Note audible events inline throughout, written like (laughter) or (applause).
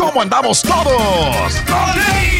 ¿Cómo andamos todos?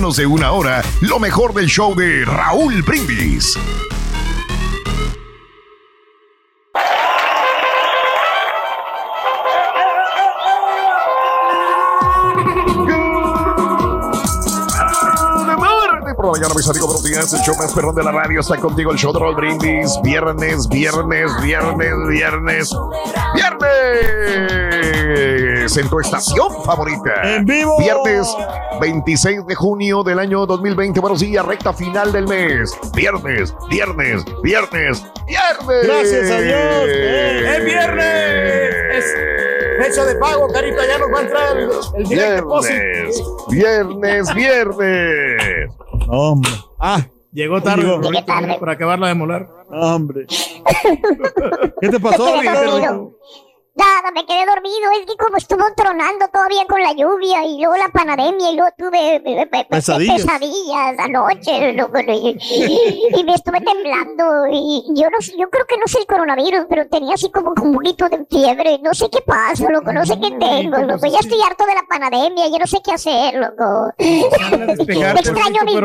de una hora lo mejor del show de Raúl Brindis. mañana, mis amigos, buenos días. El show más perrón de la radio está contigo. El show de Raúl Brindis. Viernes, viernes, viernes, viernes, viernes. En tu estación favorita. En vivo. Viernes 26 de junio del año 2020. Buenos días, recta final del mes. Viernes, viernes, viernes, viernes. Gracias a Dios. ¡Eh, es viernes! Es fecha de pago, carita. Ya nos va a entrar el, el Viernes, viernes, viernes. Hombre. Ah, llegó tarde, Llegó. Para acabarla de molar. Hombre. (laughs) ¿Qué te pasó? Dormido. Nada, me quedé dormido. Es que como estuvo tronando todavía con la lluvia y luego la pandemia y luego tuve eh, eh, eh, Pesadillas. pesadillas anoche luego, (laughs) y, y me estuve temblando y yo no sé, yo creo que no sé el coronavirus, pero tenía así como, un poquito de fiebre. No sé qué pasa, loco, no sé qué tengo, loco. Ya estoy harto de la pandemia, ya no sé qué hacer, loco. Extraño mis,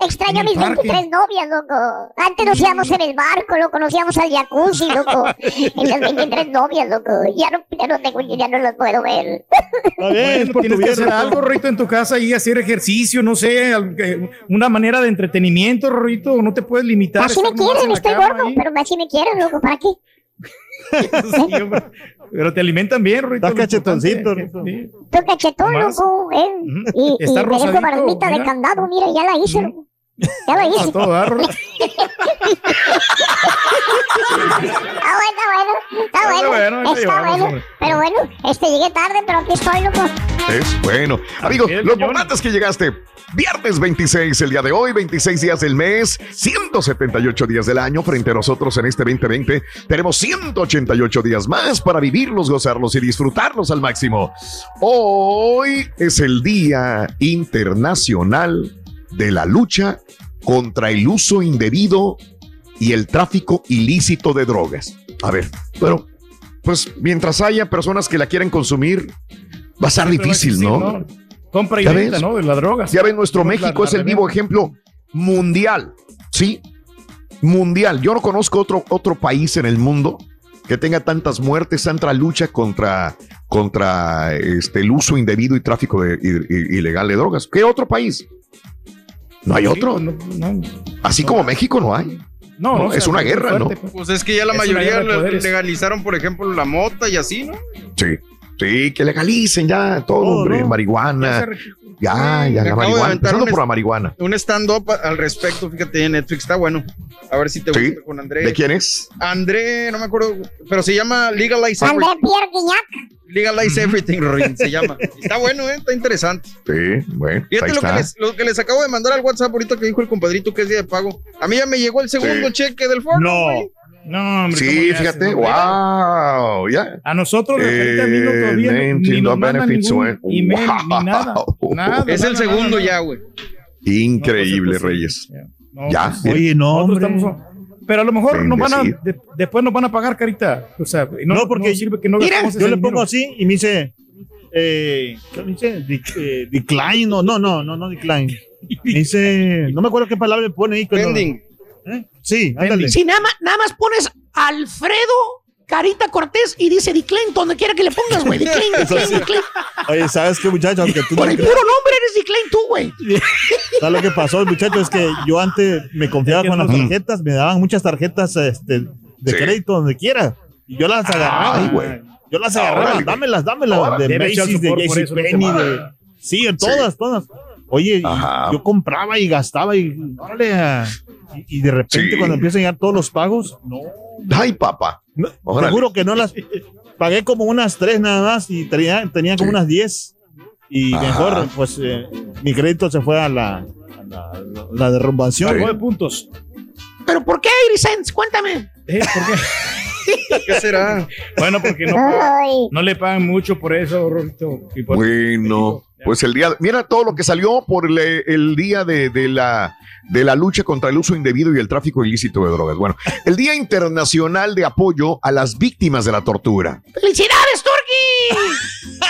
extraño mis parque. 23 novias, loco. Antes nos íbamos en el barco, loco, nos íbamos al jacuzzi, loco. (laughs) En las 23 novias, loco. Ya no, ya no tengo, ya no los puedo ver. (laughs) Está bien, Bueno, tienes que hacer algo, Rorrito, en tu casa y hacer ejercicio, no sé, eh, una manera de entretenimiento, Rorrito, no te puedes limitar. Así me quieren, estoy gordo, ahí. pero así me quieren, loco, ¿para qué? (laughs) Sí. Pero te alimentan bien, Rorito. Estás cachetoncito, Rorito. Sí. Estoy cachetón, loco, eh. Y, y Está me dejo barbita de candado, mira, ya la hice, loco. Ya la A todo dar. (laughs) Está bueno, bueno, está Está bueno, bueno, ahí la está bueno. Pero bueno, este, llegué tarde, pero aquí estoy, loco. Es bueno. Amigos, lo importante es que llegaste. Viernes 26, el día de hoy, 26 días del mes, 178 días del año. Frente a nosotros en este 2020, tenemos 188 días más para vivirlos, gozarlos y disfrutarlos al máximo. Hoy es el Día Internacional de la Lucha contra el uso indebido y el tráfico ilícito de drogas. A ver, pero, pues mientras haya personas que la quieren consumir, va a ser difícil, ¿no? Compra y ¿Ya venta, ves? ¿no? De las drogas. Ya ven, nuestro La- México la es el reventa. vivo ejemplo mundial, ¿sí? Mundial. Yo no conozco otro, otro país en el mundo que tenga tantas muertes, tanta lucha contra, contra este, el uso indebido y tráfico de- i- i- ilegal de drogas. ¿Qué otro país? No hay Sí, otro. No, no, Así como México no hay. no, No, no, es o sea, una guerra, fuerte, ¿no? pues. Pues es que ya la Es mayoría legalizaron, por ejemplo, la mota y así, ¿no? Sí. Sí, que legalicen ya todo, hombre. ¿no? Ya Marihuana. Ya, ya, la marihuana. aventar Empezando un por la marihuana. Un stand-up al respecto, fíjate, en Netflix está bueno. A ver si te Sí. gusta con André. ¿De quién es? André, no me acuerdo, pero se llama Legalize André Everything. Pierre Guignac. Legalize Everything, Rorín, se llama. Está bueno, ¿eh? está interesante. Sí, bueno. Fíjate ahí lo que, les, lo que les acabo de mandar al WhatsApp ahorita que dijo el compadrito que es día de pago. A mí ya me llegó el segundo Sí. cheque del Ford. No. güey. No, hombre. ¿cómo Sí, fíjate. hombre? Wow, ya. A nosotros, de repente, a mí no Eh, todavía ni- ni Nintendo nos ningún ni nada. Nada, Es el segundo nada, ya, güey. Increíble, No, Reyes. No, Ya. pues, Oye, no, estamos- pero a lo mejor nos van a, de- después nos van a pagar carita. O sea, no, No, porque- no sirve que no Mira, Yo le pongo dinero. así y me dice, eh, ¿qué me dice? Di- eh, decline, no, no, no, no, no decline. (laughs) Me dice, no me acuerdo qué palabra le pone ahí. Pending. ¿Eh? Sí, ándale. Si nada más, nada más pones Alfredo Carita Cortés y dice Diclain, donde quiera que le pongas, güey. Diclain, (laughs) Diclain. Oye, ¿sabes qué, muchacho? Aunque tú no Por el creas, puro nombre eres Diclain tú, güey. (laughs) ¿sabes lo que pasó, muchacho? Es que yo antes me confiaba con las tarjetas, me daban muchas tarjetas este, de Sí. crédito donde quiera. Y yo las agarraba. Ay, güey. Yo las agarraba, dámelas, dámelas. Órale. De Macy's, de eso, no JCPenney, de... Sí, en todas, todas. Oye, Ajá. yo compraba y gastaba y, órale, y, y de repente Sí. cuando empiezan a llegar todos los pagos, no, Ay, papá. no juro que no las pagué como unas tres nada más y tenía, tenía como unas diez. Y Ajá. mejor, pues eh, mi crédito se fue a la, a la, la derrumbación. Nueve puntos. ¿Pero por qué, Irisens? Cuéntame. Eh, ¿por qué? (laughs) ¿Qué será? Bueno, porque no, no le pagan mucho por eso, por- Bueno, pues el día, mira todo lo que salió por el, el día de, de la de la lucha contra el uso indebido y el tráfico ilícito de drogas. Bueno, el Día Internacional de Apoyo a las Víctimas de la Tortura. ¡Felicidades, Turki! (laughs)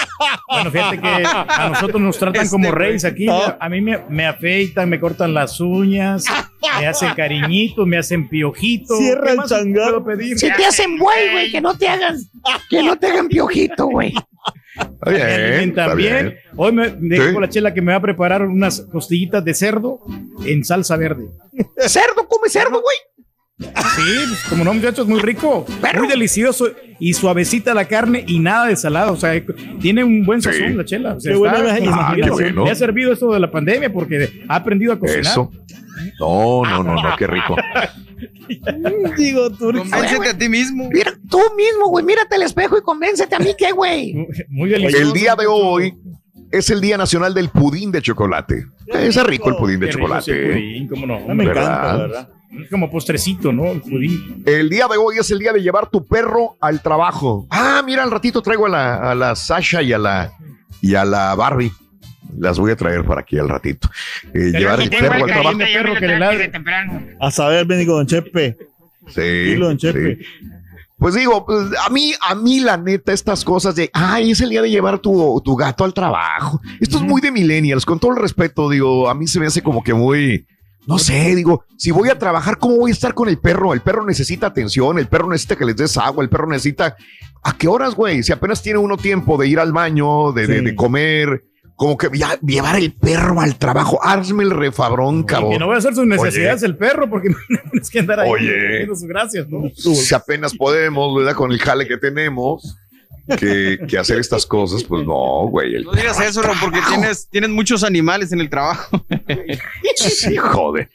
Bueno, fíjate que a nosotros nos tratan Este como güey. reyes aquí. A mí me, me afeitan, me cortan las uñas, me hacen cariñitos, me hacen piojitos. Cierra ¿Qué el pedir? Si te hacen buey, güey, que no te hagan, que no te hagan piojito, güey. Bien, bien. Hoy me dijo Sí. la chela que me va a preparar unas costillitas de cerdo en salsa verde. Cerdo, come cerdo, güey. Sí, pues, como no, muchachos, muy rico, Perro. muy delicioso y suavecita la carne y nada de salado. O sea, tiene un buen Sí. sazón la chela. O sea, Qué buena está- imaginación. Ah, qué bueno. Me ha servido esto de la pandemia porque ha aprendido a cocinar. Eso. No, no, no, no, qué rico. (laughs) (laughs) Digo, Turki. Convéncete a ti mismo. Mira, tú mismo, güey, mírate al espejo y convéncete a mí que, güey. Muy- delicioso. El día de hoy es el Día Nacional del Pudín de Chocolate. Es rico el pudín de Qué rico ese chocolate. pudín, cómo no. No me encanta, ¿Verdad? verdad. Como postrecito, ¿no? El pudín. El día de hoy es el día de llevar tu perro al trabajo. Ah, mira, al ratito traigo a la, a la Sasha y a la, y a la Barbie. Las voy a traer para aquí al ratito. Eh, llevar el perro al trabajo. perro que le ladre. A saber, bendigo Don Chepe. Sí, Dilo, don Chepe. sí. Pues digo, pues, a mí, a mí la neta, estas cosas de, ay, es el día de llevar tu, tu gato al trabajo. Esto es muy de millennials, con todo el respeto, digo, a mí se me hace como que muy, no sé, digo, si voy a trabajar, ¿cómo voy a estar con el perro? El perro necesita atención, el perro necesita que les des agua, el perro necesita... ¿A qué horas, güey? Si apenas tiene uno tiempo de ir al baño, de, de comer, como que ya llevar el perro al trabajo, hazme el refabrón, Y cabrón. que no voy a hacer sus necesidades el perro porque (laughs) tienes que andar ahí. Oye. sus gracias, ¿no? si apenas podemos, ¿verdad? Con el jale que tenemos, que, que hacer estas cosas, pues no, güey. No digas eso, Ron, porque tienes, tienes muchos animales en el trabajo. Sí, jode.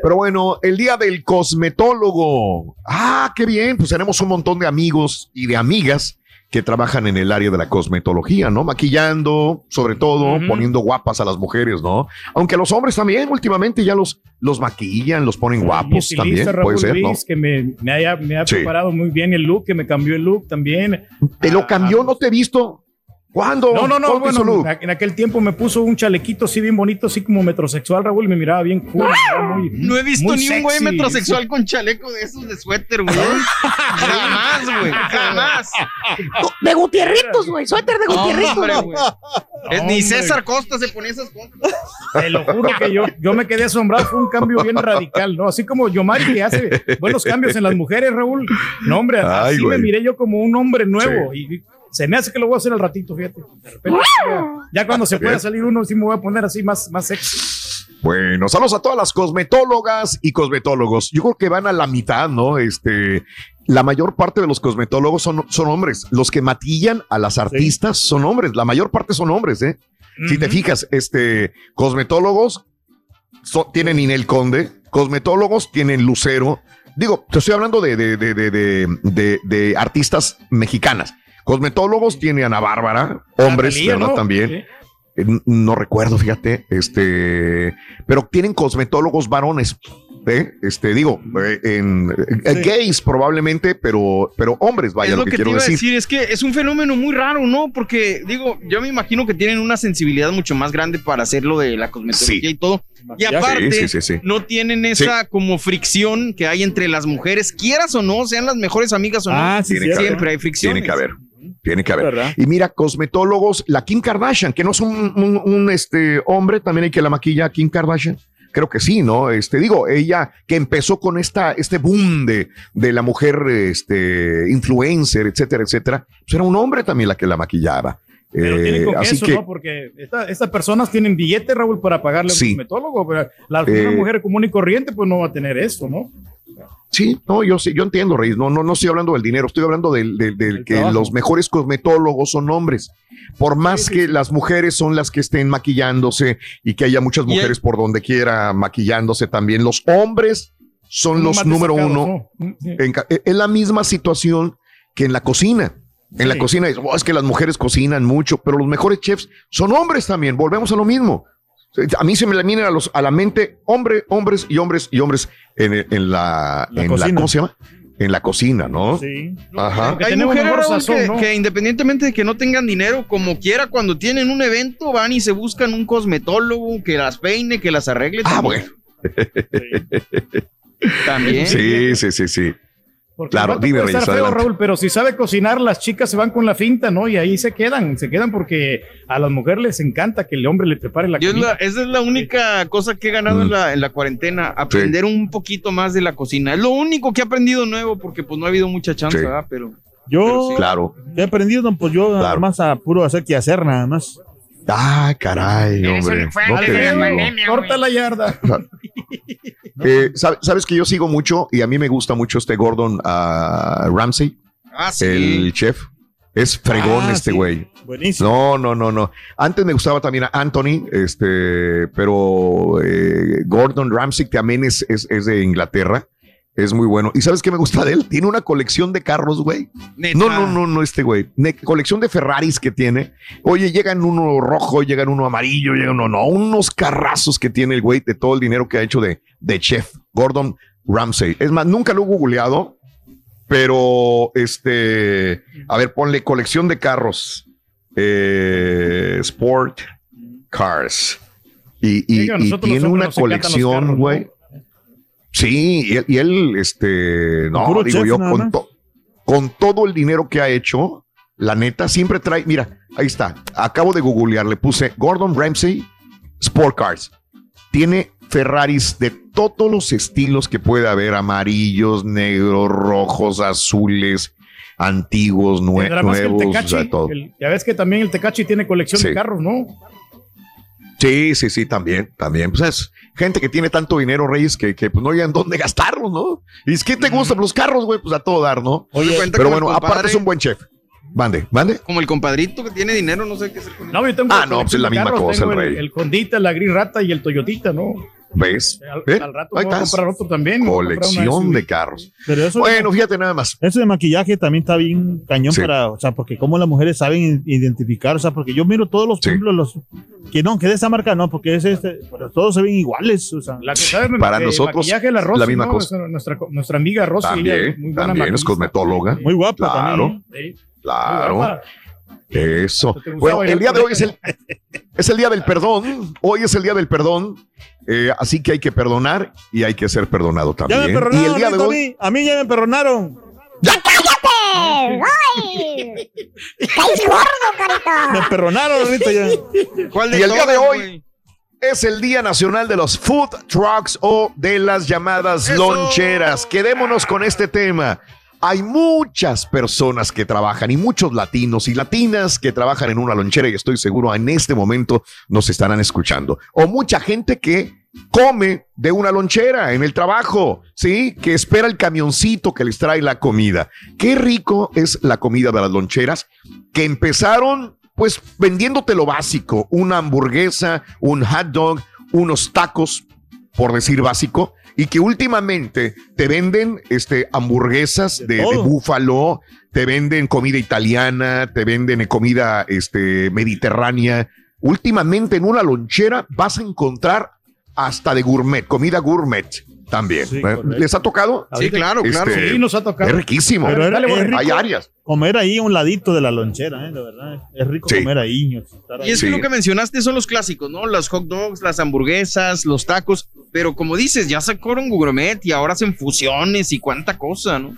Pero bueno, el día del cosmetólogo. Ah, qué bien. Pues tenemos un montón de amigos y de amigas que trabajan en el área de la cosmetología, ¿no? Maquillando, sobre todo, Ujú. poniendo guapas a las mujeres, ¿no? Aunque los hombres también últimamente ya los, los maquillan, los ponen guapos también, Raúl puede ser, ¿no? Luis, que me, me, haya- me ha Sí. preparado muy bien el look, que me cambió el look también. ¿Te lo Ah, cambió? ¿No te he visto? ¿Cuándo? No, no, no, ¿Cuál fue su bueno, en aquel tiempo me puso un chalequito así bien bonito, así como metrosexual, Raúl, y me miraba bien cool. muy- No he visto ni un güey metrosexual con chaleco de esos de suéter, güey. Jamás, güey. Jamás. De Gutierritos, güey, suéter de Gutierritos. Hombre, güey. Es- Ni. César Costa se ponía esas cosas. Te lo juro que yo, yo me quedé asombrado, fue un cambio bien radical, ¿no? Así como Yomari que hace buenos cambios en las mujeres, Raúl. No, hombre, así me miré yo como un hombre nuevo y se me hace que lo voy a hacer al ratito, fíjate. De repente, ya, cuando se pueda salir uno, sí me voy a poner así más, más sexy. Bueno, saludos a todas las cosmetólogas y cosmetólogos. Yo creo que van a la mitad, ¿no? Este, la mayor parte de los cosmetólogos son, son hombres. Los que maquillan a las artistas son hombres. La mayor parte son hombres, ¿eh? Si te fijas, este, cosmetólogos tienen Inel Conde, cosmetólogos tienen Lucero. Digo, te estoy hablando de, de, de- de artistas mexicanas. Cosmetólogos tiene Ana Bárbara, hombres, Talía, ¿verdad? ¿no? También. Sí. Eh, No recuerdo, fíjate, este, pero tienen cosmetólogos varones, ¿eh? Este, digo, eh, en eh, Sí. gays probablemente, pero, pero hombres, vaya es lo, lo que, que, te quiero iba decir. decir, es que es un fenómeno muy raro, ¿no? Porque, digo, yo me imagino que tienen una sensibilidad mucho más grande para hacer lo de la cosmetología Sí. y todo. Y aparte, Sí, sí, sí, sí. no tienen esa como fricción que hay entre las mujeres, quieras o no, sean las mejores amigas o no. Ah, siempre hay fricción. Tiene que haber, tiene que haber. ¿Verdad? Y mira, cosmetólogos, la Kim Kardashian, que no es un, un- un, este, hombre, también hay que la maquilla a Kim Kardashian. Creo que sí, ¿no? Este, digo, ella que empezó con esta, este boom de, de la mujer, este, influencer, etcétera, etcétera, pues era un hombre también la que la maquillaba. Pero Eh, tienen con así eso, que, ¿no? Porque esta- estas personas tienen billete, Raúl, para pagarle a un Sí. cosmetólogo. Pero la Eh, mujer común y corriente, pues no va a tener eso, ¿no? Sí, no, yo sí, yo entiendo, Reyes, no, no, no estoy hablando del dinero, estoy hablando del, del- del El que trabajo. los mejores cosmetólogos son hombres. Por más Sí, sí, que las mujeres son las que estén maquillándose y que haya muchas mujeres por donde quiera maquillándose también, los hombres son los número uno. en ca- Es la misma situación que en la cocina. En la cocina es, "Oh, es que las mujeres cocinan mucho, pero los mejores chefs son hombres también. Volvemos a lo mismo. A mí se me le vienen a, los, a la mente hombre, hombres y hombres y hombres en, en la, La en la, cocina. ¿cómo se llama? En la cocina, ¿no? Sí. Ajá. Que Hay mujeres sazón, que, ¿no? que independientemente de que no tengan dinero, como quiera, cuando tienen un evento, van y se buscan un cosmetólogo que las peine, que las arregle. Ah, también. bueno. También. Sí, sí, sí, sí. Porque Claro, dime, puede estar Reyes, feo, adelante. Raúl, pero si sabe cocinar, las chicas se van con la finta, ¿no? Y ahí se quedan, se quedan porque a las mujeres les encanta que el hombre le prepare la Yo es comida. la- esa es la única cosa que he ganado en, Mm. la, en la cuarentena, aprender un poquito más de la cocina. Es lo único que he aprendido nuevo porque pues no ha habido mucha chance, Sí. ¿verdad? Pero Yo Claro. he aprendido, no, pues yo nada más a puro hacer que hacer nada más. Ah, caray, hombre. No te digo. Corta la yarda. (laughs) Eh, ¿sabe- Sabes que yo sigo mucho y a mí me gusta mucho este Gordon ah, Ramsay, ah, sí. el chef. Es fregón Ah, este sí. güey. Buenísimo. No, no, no, no. Antes me gustaba también a Anthony, este, pero eh, Gordon Ramsay también es, es, es de Inglaterra. Es muy bueno. ¿Y sabes qué me gusta de él? Tiene una colección de carros, güey. Neta. No, no, no, no, este güey. Ne- colección de Ferraris que tiene. Oye, llegan uno rojo, llegan uno amarillo, llegan uno, no, unos carrazos que tiene el güey de todo el dinero que ha hecho de, de chef. Gordon Ramsay. Es más, nunca lo he googleado, pero este, a ver, ponle colección de carros. Eh, sport Cars. Y, y- Oiga, y nosotros los tiene una colección, güey. Sí, y él, y él, este, no, Puro digo chef yo, con, más. to- con todo el dinero que ha hecho, la neta, siempre trae, mira, ahí está, acabo de googlear, le puse Gordon Ramsay Sport Cars. Tiene Ferraris de todos los estilos que puede haber, amarillos, negros, rojos, azules, antiguos, nue- nuevos, o Tecachi. sea, todo. El- ya ves que también el Tecachi tiene colección Sí. de carros, ¿no? Sí, sí, sí, también, también. Pues es gente que tiene tanto dinero, Reyes, que, que pues no hayan dónde gastarlo, ¿no? Y es que te gustan los carros, güey, pues a todo dar, ¿no? Oye, cuenta Pero como el bueno, aparte compadre- es un buen chef. Mande, mande. Como el compadrito que tiene dinero, no sé qué hacer con él. No, yo tengo Ah, no, pues es la misma carros, cosa, tengo el el, rey. el Condita, la Gris Rata y el Toyotita, ¿no? ¿Ves? Al, ¿Eh? al rato Ahí voy a estás. comprar otro también. me voy a comprar una Colección SUV. de carros. Pero eso, Bueno, fíjate nada más. eso de maquillaje también está bien cañón Sí. para, o sea, porque como las mujeres saben identificar, o sea, porque yo miro todos los, Sí. los que no, que de esa marca no, porque es este, pero todos se ven iguales, o sea. La que sabe Para de nosotros, maquillaje, la Rosy, la misma ¿no? cosa. Esa- Nuestra, nuestra amiga Rosy. ella También, muy buena también es maquillista. cosmetóloga. Muy guapa Claro. también. Sí, muy Claro. guapa. Eso. ¿Te gustaba Bueno, el día de hoy es el, es el día del perdón. Hoy es el día del perdón. Eh, así que hay que perdonar y hay que ser perdonado Ya también. me y perdonaron, el día de hoy. a, mí, a mí ya me perdonaron. ¡Ya cállate! ¡Ay! ¡Caes gordo, carita! Me perdonaron ahorita ya. ¿Cuál Y el día de hoy-? Es el Día Nacional de los Food Trucks o de las llamadas ¡Eso! loncheras. Quedémonos con este tema. Hay muchas personas que trabajan y muchos latinos y latinas que trabajan en una lonchera y estoy seguro en este momento nos estarán escuchando. O mucha gente que come de una lonchera en el trabajo, ¿sí? Que espera el camioncito que les trae la comida. Qué rico es la comida de las loncheras que empezaron pues vendiéndote lo básico, una hamburguesa, un hot dog, unos tacos, por decir básico, y que últimamente te venden este, hamburguesas De de, de búfalo, te venden comida italiana, te venden comida este, mediterránea. Últimamente en una lonchera vas a encontrar hasta de gourmet, comida gourmet también. Sí, ¿Eh? ¿Les ha tocado? Sí, claro, claro. Este, Sí, nos ha tocado. Es riquísimo. Pero era- Dale, es bueno, rico Hay áreas. comer ahí a un ladito de la lonchera, ¿eh? de verdad. Es rico Sí. comer ahí. Y es que lo que mencionaste son los clásicos, ¿no? Los hot dogs, las hamburguesas, los tacos. Pero como dices, ya sacaron gourmet y ahora hacen fusiones y cuánta cosa, ¿no?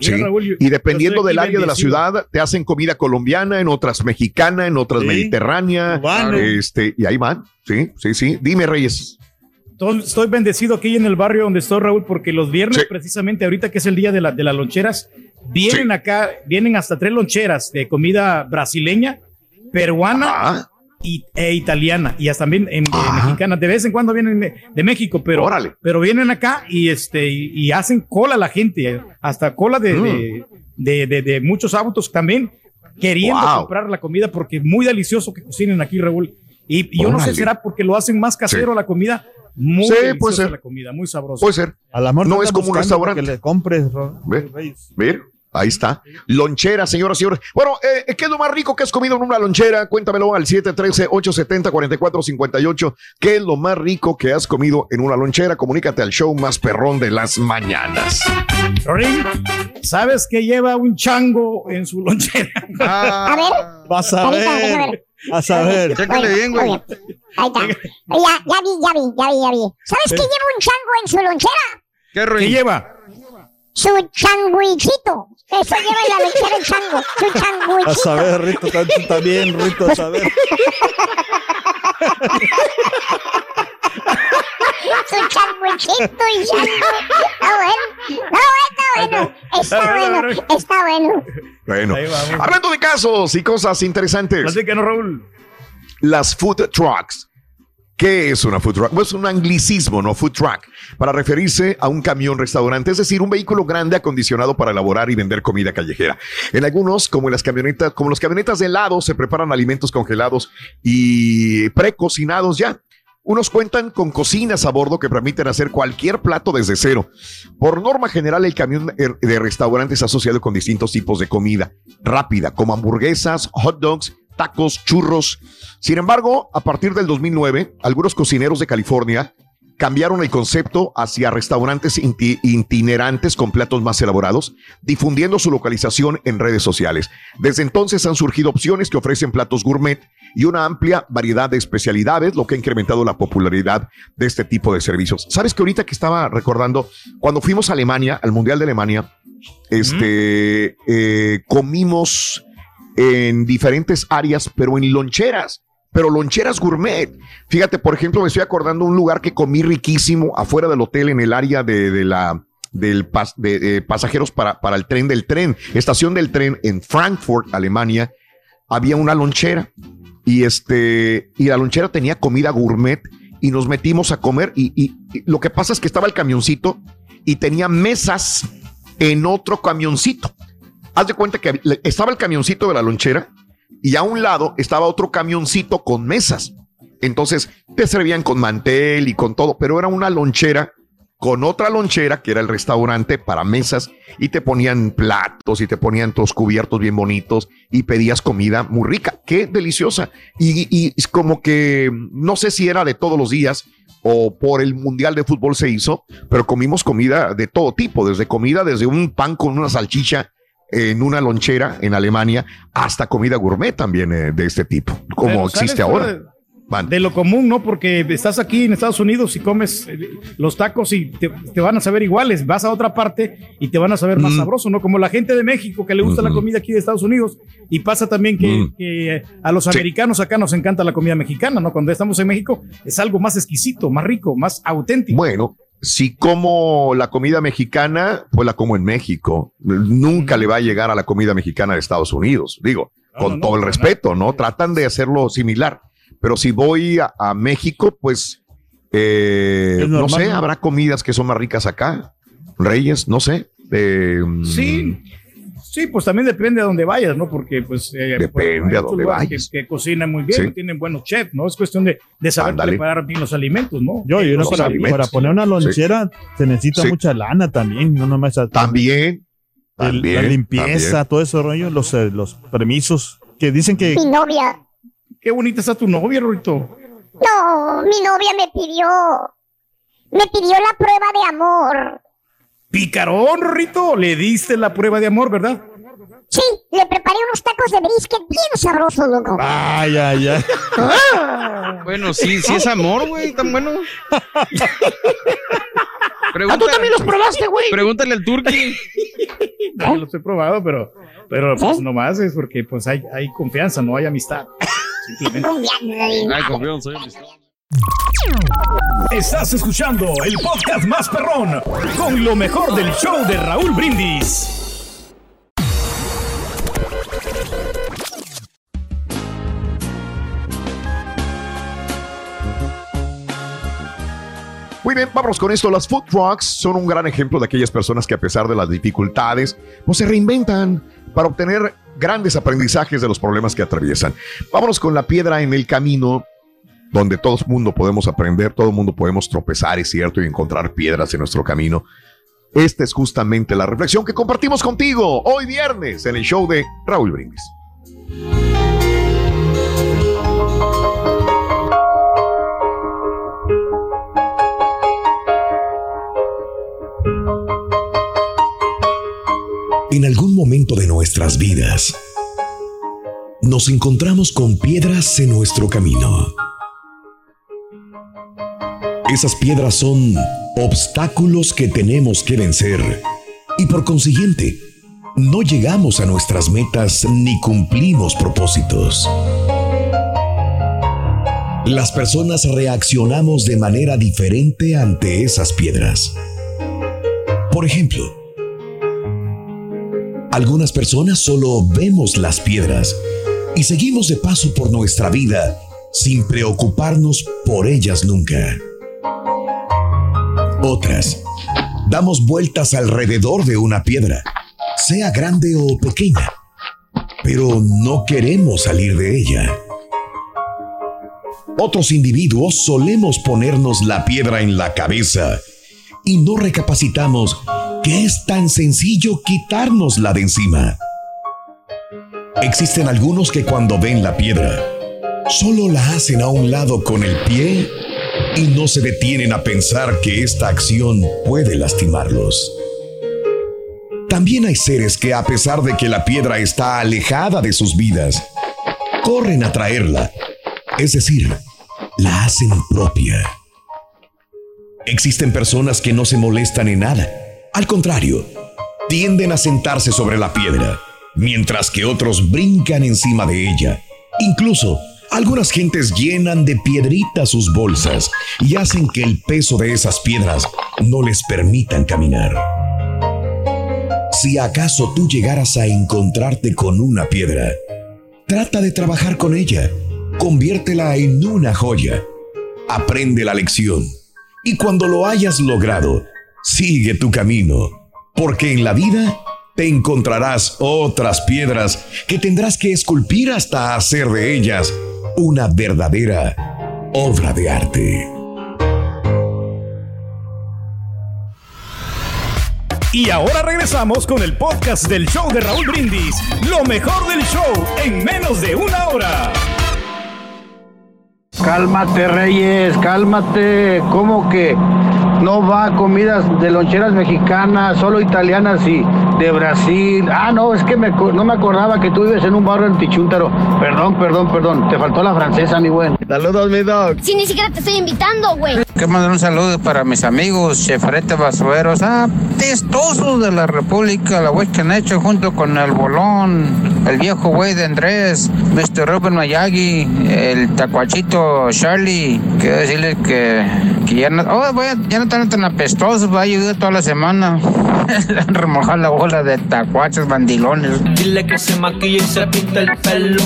Sí. Mira, Raúl, yo- Y dependiendo del área de la ciudad, te hacen comida colombiana, en otras mexicana, en otras Sí. mediterránea. Cubano. Este, y ahí van. Sí, sí, sí. Dime, Reyes. Estoy- Estoy bendecido aquí en el barrio donde estoy, Raúl, porque los viernes, Sí. precisamente ahorita que es el día de, la- de las loncheras, vienen Sí. acá, vienen hasta tres loncheras de comida brasileña, peruana Ah, y, e italiana, y hasta también en, de Ah. mexicana. De vez en cuando vienen de, de México, pero, Órale. pero vienen acá y, este, y, y hacen cola la gente, hasta cola de, Mm. de, de- de- muchos autos también, queriendo Wow. comprar la comida porque es muy delicioso que cocinen aquí, Raúl. Y, y yo no sé, Órale. será porque lo hacen más casero Sí. la comida. Muy Sí, puede ser. la comida, muy sabrosa. puede ser. A la No es como un restaurante. Que le compres, Ro- Ve. Reyes. Ver. Ahí está. Lonchera, señoras y señores. Bueno, eh, ¿qué es lo más rico que has comido en una lonchera? Cuéntamelo al 713-870-4458. ¿Qué es lo más rico que has comido en una lonchera? Comunícate al show más perrón de las mañanas. Rorín, ¿sabes qué lleva un chango en su lonchera? A ver. Vas a ver. A ver. Chécale bien, güey. Ahí está. Ya, ya vi, ya vi, ya vi, ya vi. ¿Sabes qué lleva un chango en su lonchera? ¿Qué, ¿Qué Roy? lleva? Su changuichito. Eso lleva en la lonchera el chango. Su Vas a changuichito. ver, Rito, también, Rito, a ver. (laughs) Su changuichito y chango. Está bueno. Está bueno, está bueno. Está bueno, está bueno. Bueno, hablando de casos y cosas interesantes. Platícanos, Raúl. las food trucks. ¿Qué es una food truck? Pues un anglicismo, ¿no? Food truck, para referirse a un camión restaurante, es decir, un vehículo grande acondicionado para elaborar y vender comida callejera. En algunos, como en las camionetas, como las camionetas de helado, se preparan alimentos congelados y precocinados ya. Unos cuentan con cocinas a bordo que permiten hacer cualquier plato desde cero. Por norma general, el camión de restaurante es asociado con distintos tipos de comida rápida, como hamburguesas, hot dogs, tacos, churros. Sin embargo, a partir del 2009, algunos cocineros de California cambiaron el concepto hacia restaurantes itinerantes con platos más elaborados, difundiendo su localización en redes sociales. Desde entonces han surgido opciones que ofrecen platos gourmet y una amplia variedad de especialidades, lo que ha incrementado la popularidad de este tipo de servicios. ¿Sabes que ahorita que estaba recordando, cuando fuimos a Alemania, al Mundial de Alemania, este, eh, comimos en diferentes áreas, pero en loncheras, pero loncheras gourmet. Fíjate, por ejemplo, me estoy acordando un lugar que comí riquísimo afuera del hotel en el área de, de la del de, de pasajeros para, para el tren del tren, estación del tren en Frankfurt, Alemania, había una lonchera y este y la lonchera tenía comida gourmet y nos metimos a comer y, y- y lo que pasa es que estaba el camioncito y tenía mesas en otro camioncito. Haz de cuenta que estaba el camioncito de la lonchera y a un lado estaba otro camioncito con mesas. Entonces te servían con mantel y con todo, pero era una lonchera con otra lonchera que era el restaurante para mesas y te ponían platos y te ponían tus cubiertos bien bonitos y pedías comida muy rica. Qué deliciosa. Y, y como que no sé si era de todos los días o por el Mundial de Fútbol se hizo, pero comimos comida de todo tipo, desde comida, desde un pan con una salchicha en una lonchera en Alemania hasta comida gourmet también eh, de este tipo, como Pero existe ahora. de- Van. De lo común, ¿no? Porque estás aquí en Estados Unidos y comes eh, los tacos y te, te van a saber iguales. Vas a otra parte y te van a saber más Mm. sabroso, ¿no? Como la gente de México que le gusta la comida aquí de Estados Unidos. Y pasa también que, Mm. que a los Sí. americanos acá nos encanta la comida mexicana, ¿no? Cuando estamos en México es algo más exquisito, más rico, más auténtico. Bueno, si como la comida mexicana, pues la como en México. Nunca le va a llegar a la comida mexicana de Estados Unidos, digo, No, con no, no, todo el respeto, ¿no? Tratan de hacerlo similar. Pero si voy a, a México, pues eh, no sé, habrá comidas que son más ricas acá. Reyes, no sé. Eh, Sí, sí, pues también depende a dónde vayas, ¿no? Porque pues... eh, Depende pues, a dónde vayas. Que, que cocinan muy bien, Sí. tienen buenos chefs, ¿no? Es cuestión de, de saber preparar bien los alimentos, ¿no? Yo, y uno Los para, poner una lonchera se necesita Sí. mucha lana también, no nomás a- También. el- también, la limpieza, también. todo ese rollo, los, eh, los permisos que dicen que Mi novia. Qué bonita está tu novia, Rito. No, mi novia me pidió. Me pidió la prueba de amor. Picarón, Rito. Le diste la prueba de amor, ¿verdad? Sí, le preparé unos tacos de brisket bien sabrosos, loco. Ay, ay, ay. Bueno, sí, sí es amor, güey, tan bueno. Ah, Pregunta- tú también los probaste, güey. Pregúntale al turqui. (laughs) No los he probado, pero, pero pues nomás es porque pues hay, hay confianza, no hay amistad. Simplemente. Ay, confianza, soy amistad. Estás escuchando el podcast más perrón con lo mejor del show de Raúl Brindis. Muy bien, vámonos con esto. Las food trucks son un gran ejemplo de aquellas personas que a pesar de las dificultades, pues se reinventan para obtener grandes aprendizajes de los problemas que atraviesan. Vámonos con la piedra en el camino, donde todo el mundo podemos aprender, todo el mundo podemos tropezar, es cierto, y encontrar piedras en nuestro camino. Esta es justamente la reflexión que compartimos contigo hoy viernes en el show de Raúl Brindis. En algún momento de nuestras vidas, nos encontramos con piedras en nuestro camino. Esas piedras son obstáculos que tenemos que vencer y por consiguiente, no llegamos a nuestras metas ni cumplimos propósitos. Las personas reaccionamos de manera diferente ante esas piedras. Por ejemplo, algunas personas solo vemos las piedras y seguimos de paso por nuestra vida sin preocuparnos por ellas nunca. Otras, damos vueltas alrededor de una piedra, sea grande o pequeña, pero no queremos salir de ella. Otros individuos solemos ponernos la piedra en la cabeza y no recapacitamos que es tan sencillo quitárnosla de encima. Existen algunos que cuando ven la piedra, solo la hacen a un lado con el pie y no se detienen a pensar que esta acción puede lastimarlos. También hay seres que a pesar de que la piedra está alejada de sus vidas, corren a traerla, es decir, la hacen propia. Existen personas que no se molestan en nada, al contrario, tienden a sentarse sobre la piedra, mientras que otros brincan encima de ella. Incluso, algunas gentes llenan de piedritas sus bolsas y hacen que el peso de esas piedras no les permitan caminar. Si acaso tú llegaras a encontrarte con una piedra, trata de trabajar con ella, conviértela en una joya, aprende la lección y cuando lo hayas logrado, sigue tu camino, porque en la vida te encontrarás otras piedras que tendrás que esculpir hasta hacer de ellas una verdadera obra de arte. Y ahora regresamos con el podcast del show de Raúl Brindis. Lo mejor del show en menos de una hora. Cálmate, Reyes, cálmate. ¿Cómo que no va a comidas de loncheras mexicanas, solo italianas y de Brasil? Ah, no, es que me no me acordaba que tú vives en un barrio en Tichuntaro. Perdón, perdón, perdón. Te faltó la francesa, mi buen. Saludos, mi dog. Si ni siquiera te estoy invitando, güey. Que mandar un saludo para mis amigos Chefarete Basueros, testosos de la República, la güey que han hecho junto con el Bolón, el viejo güey de Andrés, Mr. Robert Mayagi, el tacuachito Charlie. Quiero decirles que, que ya, no, oh, ya no están tan apestosos, va a ayudar toda la semana. (laughs) Remojado la bola de tacuachos bandilones. Dile que se maquille y se pinta el pelo.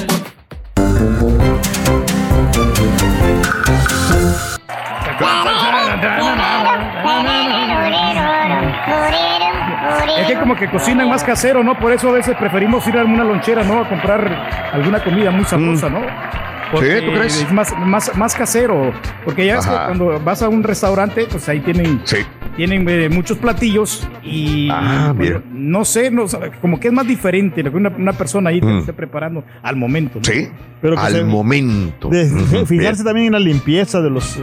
Es que como que cocinan más casero, ¿no? Por eso a veces preferimos ir a alguna lonchera, ¿no? A comprar alguna comida muy sabrosa, ¿no? Porque Sí, ¿tú crees? Es más, más, más casero. Porque ya que Ajá. cuando vas a un restaurante, pues ahí tienen, tienen eh, muchos platillos y Ah, bueno, no sé, no, como que es más diferente lo que una, una persona ahí te Mm. esté preparando al momento. ¿no? Sí, Pero que al momento. De- fijarse también en la limpieza de los, eh,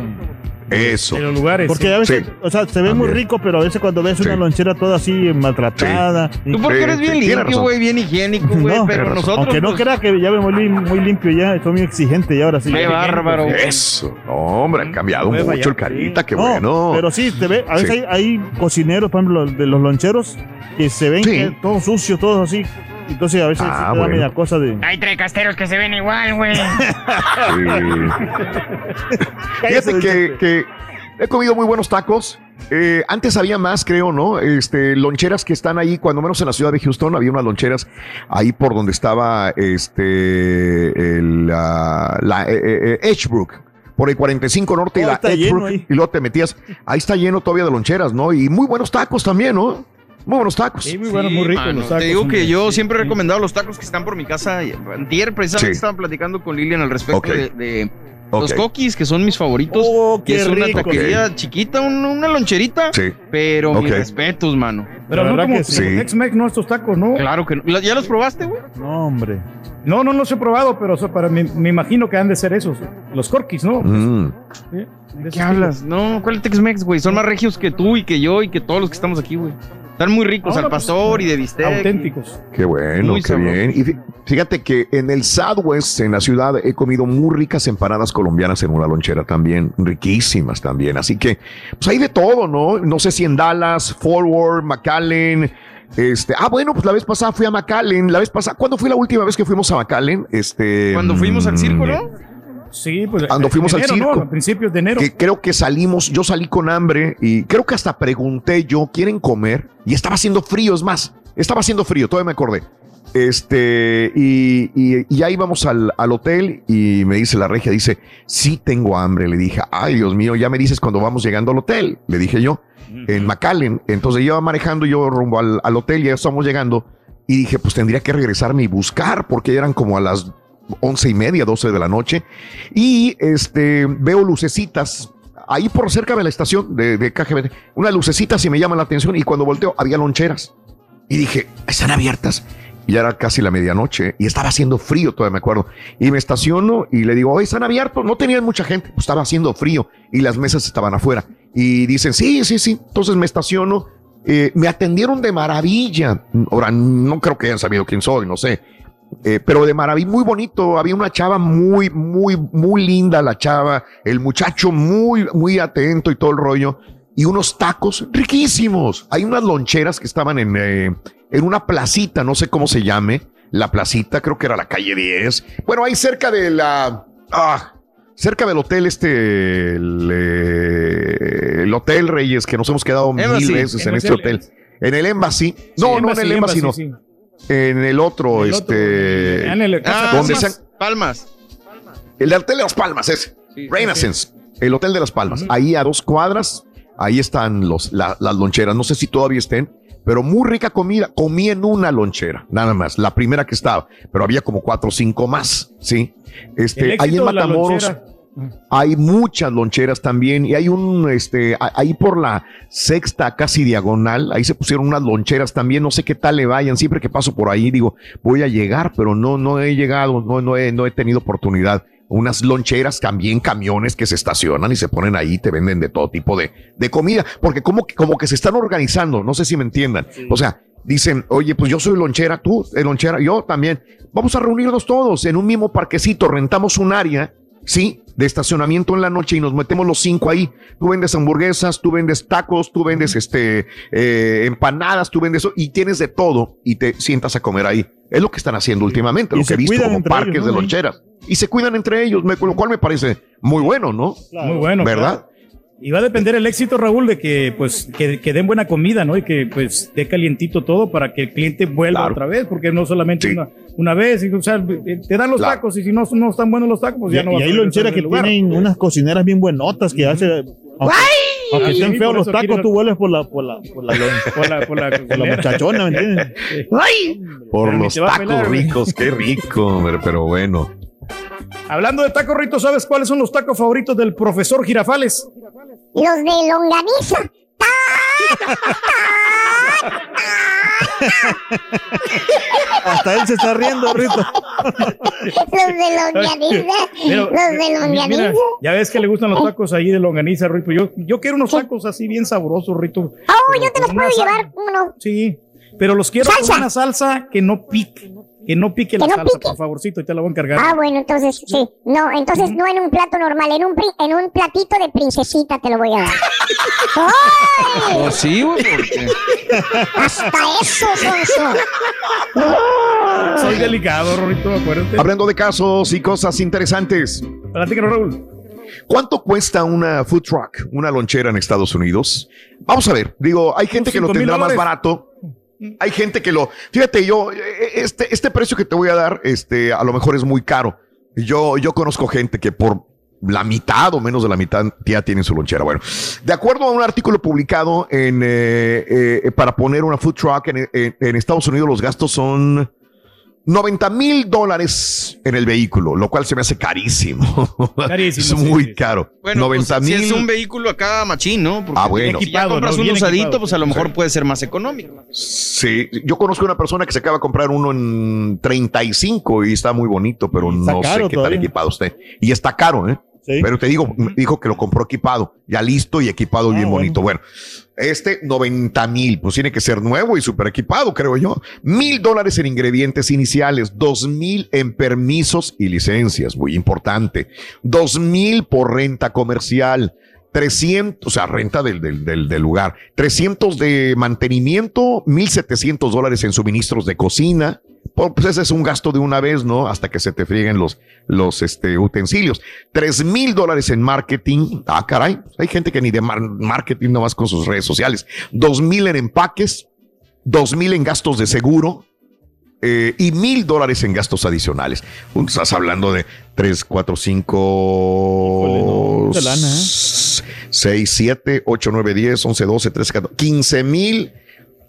Eso. De los lugares. Porque a veces, Sí. o sea, se ve muy rico, pero a veces cuando ves una lonchera toda así maltratada. y- Tú porque eres bien limpio, güey, bien higiénico, güey, No, pero nosotros... Aunque no pues, crea que ya me volví muy limpio ya, estoy muy exigente y ahora sí. Qué bárbaro. Eso. No, hombre, ha cambiado mucho el carita, qué No, bueno. Pero sí, te ve, a veces Sí. hay, hay cocineros, por ejemplo, de los loncheros, que se ven Sí. que todo sucio, todo así. Entonces a veces Ah, sí te da bueno. media cosa de. Hay tres casteros que se ven igual, güey. (laughs) (laughs) Fíjate que, que he comido muy buenos tacos. Eh, antes había más, creo, ¿no? Este, loncheras que están ahí, cuando menos en la ciudad de Houston, había unas loncheras ahí por donde estaba este, el, la eh, eh, Edgebrook, por el 45 Norte y Oh, la Edgebrook, y luego te metías, ahí está lleno todavía de loncheras, ¿no? Y muy buenos tacos también, ¿no? Muy buenos tacos. Sí, muy bueno, muy rico Mano, los tacos. Te digo que hombre. yo Sí, siempre he sí. recomendado los tacos que están por mi casa. Antier precisamente Sí. estaban platicando con Lilian al respecto de, de- Los coquis, que son mis favoritos. Oh, que qué es una taquería chiquita, un- una loncherita. Sí. Pero mis respetos, mano. Pero La no como que sí. Tex-Mex, no estos tacos, ¿no? Claro que no. ¿La- ¿Ya los probaste, güey? No, hombre. No, no los he probado, pero para mí, me imagino que han de ser esos. Los corquis, ¿no? Mm. Sí, de ese ¿Qué hablas? No, ¿cuál es Tex-Mex, güey? Son más regios que tú y que yo y que todos los que estamos aquí, güey. Están muy ricos, Ahora, al pastor y de bistec. Auténticos. Qué bueno, Muy qué sabroso. bien. Y fí- fíjate que en el Southwest, en la ciudad, he comido muy ricas empanadas colombianas en una lonchera también, riquísimas también. Así que, pues hay de todo, ¿no? No sé si en Dallas, Forward, McAllen. Este, ah, bueno, pues la vez pasada fui a McAllen. La vez pasada, ¿cuándo fue la última vez que fuimos a McAllen? Este. Cuando fuimos al circo, mm, ¿no? Sí, pues. Cuando en fuimos al circo. ¿no? A principios de enero. que creo que salimos, yo salí con hambre y creo que hasta pregunté yo, ¿quieren comer? Y estaba haciendo frío, es más, estaba haciendo frío, todavía me acordé. Este, y, y, y ya íbamos al, al hotel y me dice la regia, dice, sí tengo hambre. Le dije, ay Dios mío, ya me dices cuando vamos llegando al hotel. Le dije yo, en McAllen. Entonces yo iba manejando yo rumbo al, al hotel, ya estamos llegando. Y dije, pues tendría que regresarme y buscar, porque eran como a las once y media, doce de la noche. Y este, veo lucecitas ahí por cerca de la estación de, de KGB. Unas lucecitas y me llaman la atención. Y cuando volteo, había loncheras. Y dije, están abiertas. Ya era casi la medianoche y estaba haciendo frío, todavía me acuerdo. Y me estaciono y le digo, oye, están abiertos. No tenían mucha gente, pues estaba haciendo frío y las mesas estaban afuera. Y dicen, sí, sí, sí. Entonces me estaciono. eh, me atendieron de maravilla. Ahora, no creo que hayan sabido quién soy, no sé. Eh, pero de maravilla, muy bonito. Había una chava muy, muy, muy linda, la chava. El muchacho muy, muy atento y todo el rollo. Y unos tacos riquísimos. Hay unas loncheras que estaban en, eh, en una placita, no sé cómo se llame. La placita, creo que era la calle 10. Bueno, ahí cerca de la. Ah, cerca del hotel, este. El, eh, el Hotel Reyes, que nos hemos quedado Embassy. mil veces en este hotel. En el Embassy. No, no en el Embassy, no. sí. En el otro, El otro, este. en el- Ah, ¿Dónde Palmas. Palmas. El Hotel de las Palmas, ese. Sí, Renaissance. El Hotel de las Palmas. Ahí a dos cuadras, ahí están los, la- las loncheras. No sé si todavía estén, pero muy rica comida. Comí en una lonchera, nada más. La primera que estaba, pero había como cuatro o cinco más, ¿sí? Este, ahí en Matamoros. Hay muchas loncheras también y hay un, este, ahí por la sexta casi diagonal, ahí se pusieron unas loncheras también, no sé qué tal le vayan, siempre que paso por ahí digo, voy a llegar, pero no, no he llegado, no, no he, no he tenido oportunidad. Unas loncheras, también camiones que se estacionan y se ponen ahí, te venden de todo tipo de, de comida, porque como, que- como que se están organizando, no sé si me entiendan. O sea, dicen, oye, pues yo soy lonchera, tú, eh, lonchera, yo también. Vamos a reunirnos todos en un mismo parquecito, rentamos un área sí, de estacionamiento en la noche y nos metemos los cinco ahí. Tú vendes hamburguesas, tú vendes tacos, tú vendes este eh, empanadas, tú vendes eso y tienes de todo y te sientas a comer ahí. Es lo que están haciendo últimamente, Y lo que he visto como parques ellos, de loncheras. Y se cuidan entre ellos, me- lo cual me parece muy bueno, ¿no? Muy bueno. ¿Verdad? claro. Y va a depender el éxito, Raúl, de que pues que, que den buena comida, ¿no? Y que pues esté calientito todo para que el cliente vuelva Claro. otra vez, porque no solamente Sí. una, una vez, y, o sea, te dan los Claro. tacos y si no, no están buenos los tacos, pues Y, ya no y vas a hay regresar loncheras al que lugar. tienen unas cocineras bien buenotas que hace. Aunque, aunque Sí, estén feos los tacos, quiero- tú vuelves por la, por la, por la, (laughs) Por la, por la, por la muchachona, ¿me entiendes? ¡Ay! Por los tacos pelar, ricos, qué rico, hombre, pero bueno. Hablando de tacos ritos, ¿sabes cuáles son los tacos favoritos del profesor Girafales? Los de longaniza. (laughs) Hasta él se está riendo, Rito. Los de longaniza. Pero, Los de longaniza. mira, ya ves que le gustan los tacos ahí de longaniza, Rito. Yo, yo quiero unos tacos así bien sabrosos, Rito. Oh, yo te los puedo llevar. uno. Sí, pero los quiero Salsa. con una salsa que no pique. Que no pique la no salsa, pique. por favorcito, y te la voy a encargar. Ah, bueno, entonces sí. No, entonces no en un plato normal, en un, pri- en un platito de princesita te lo voy a dar. (laughs) ¡Ay! Oh, sí, güey. Hasta eso, Sonso. Soy delicado, Rorrito, acuérdate. Hablando de casos y cosas interesantes. Platícanos, Raúl. ¿Cuánto cuesta una food truck, una lonchera en Estados Unidos? Vamos a ver, digo, hay gente que lo tendrá más barato. Hay gente que lo, fíjate, yo, eh, este, este precio que te voy a dar, este, a lo mejor es muy caro. Yo, yo conozco gente que por la mitad o menos de la mitad ya tienen su lonchera. Bueno, de acuerdo a un artículo publicado en, eh, eh, para poner una food truck en, en- en Estados Unidos, los gastos son 90 mil dólares en el vehículo, lo cual se me hace carísimo. (laughs) Carísimo, es muy sí. caro. Bueno, 90 pues, si mil. es un vehículo acá machín, ¿no? Porque Ah, bueno. Si ya Equipado, compras ¿no? un usadito, equipado. pues a lo mejor puede ser más económico. Sí, yo conozco una persona que se acaba de comprar uno en 35 y está muy bonito, pero está no sé qué todavía. tal equipado esté. Y está caro, ¿eh? Sí. Pero te digo, me dijo que lo compró equipado, ya listo y equipado Ah, bien bueno. bonito. Bueno, este 90 mil, pues tiene que ser nuevo y súper equipado, creo yo. Mil dólares en ingredientes iniciales, dos mil en permisos y licencias, muy importante. Dos mil por renta comercial. 300, o sea, renta del, del, del, lugar. 300 de mantenimiento, 1.700 dólares en suministros de cocina. Pues ese es un gasto de una vez, ¿no? Hasta que se te frieguen los, los este, utensilios. Tres mil dólares en marketing. Ah, caray. Hay gente que ni de mar- marketing nomás con sus redes sociales. Dos mil en empaques. Dos mil en gastos de seguro. eh, y mil dólares en gastos adicionales. Estás hablando de 3, 4, 5, Híjole, no, mucha lana, ¿eh? 6, 7, 8, 9, 10, 11, 12, 13, 14, 15 mil.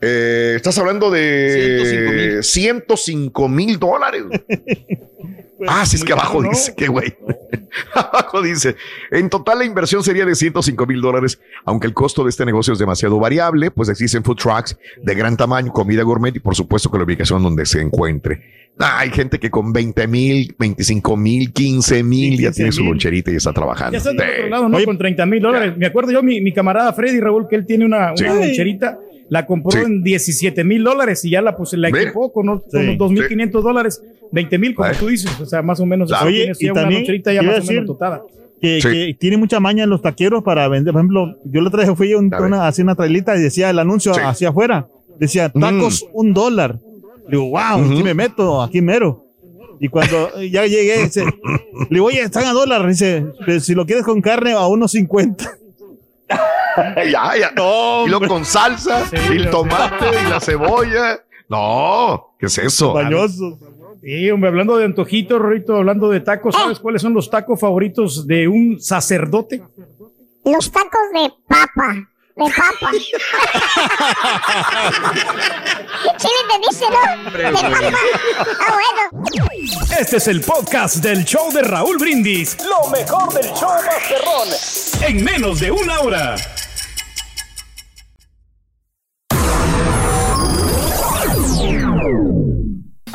Eh, estás hablando de 105 mil dólares. (laughs) ah, sí, es que abajo dice, qué güey. (laughs) abajo dice, en total la inversión sería de 105 mil dólares, aunque el costo de este negocio es demasiado variable, pues existen food trucks de gran tamaño, comida gourmet y por supuesto que la ubicación donde se encuentre. Ah, hay gente que con 20 mil, 25 mil, 15 mil ya 15 tiene su loncherita y está trabajando. Ya están del Sí. otro lado, ¿no? Oye, con 30 mil dólares. Me acuerdo yo, mi, mi camarada Freddy Raúl, que él tiene una, Sí. una loncherita, la compró Sí. en 17 mil dólares y ya la, pues, la Mira. equipó con, unos- Sí. con unos 2.500 dólares, 20 mil, como tú dices. O sea, más o menos. Claro. Oye, y una también ya más a o menos decir- dotada. Que, Sí. que tiene mucha maña en los taqueros para vender. Por ejemplo, yo la otra vez fui a un- una, una trailita y decía el anuncio Sí. hacia afuera. Decía tacos un dólar. Digo, wow, Ujú. aquí me meto, aquí mero. Y cuando ya llegué, dice, le digo, oye, están a dólar. Dice, "Pero si lo quieres con carne, a unos 50. (laughs) ya, ya. No, y luego con salsa, Sí, y el tomate, y la cebolla. No, ¿qué es eso? bañosos. Sí, hombre, hablando de antojitos, Rorito, hablando de tacos, ¿sabes cuáles son los tacos favoritos de un sacerdote? Los tacos de papa. De papa. (laughs) ¿Sí me entendiste, no? De papa. Ah, bueno. Este es el podcast del show de Raúl Brindis. Lo mejor del show Masterrón. En menos de una hora.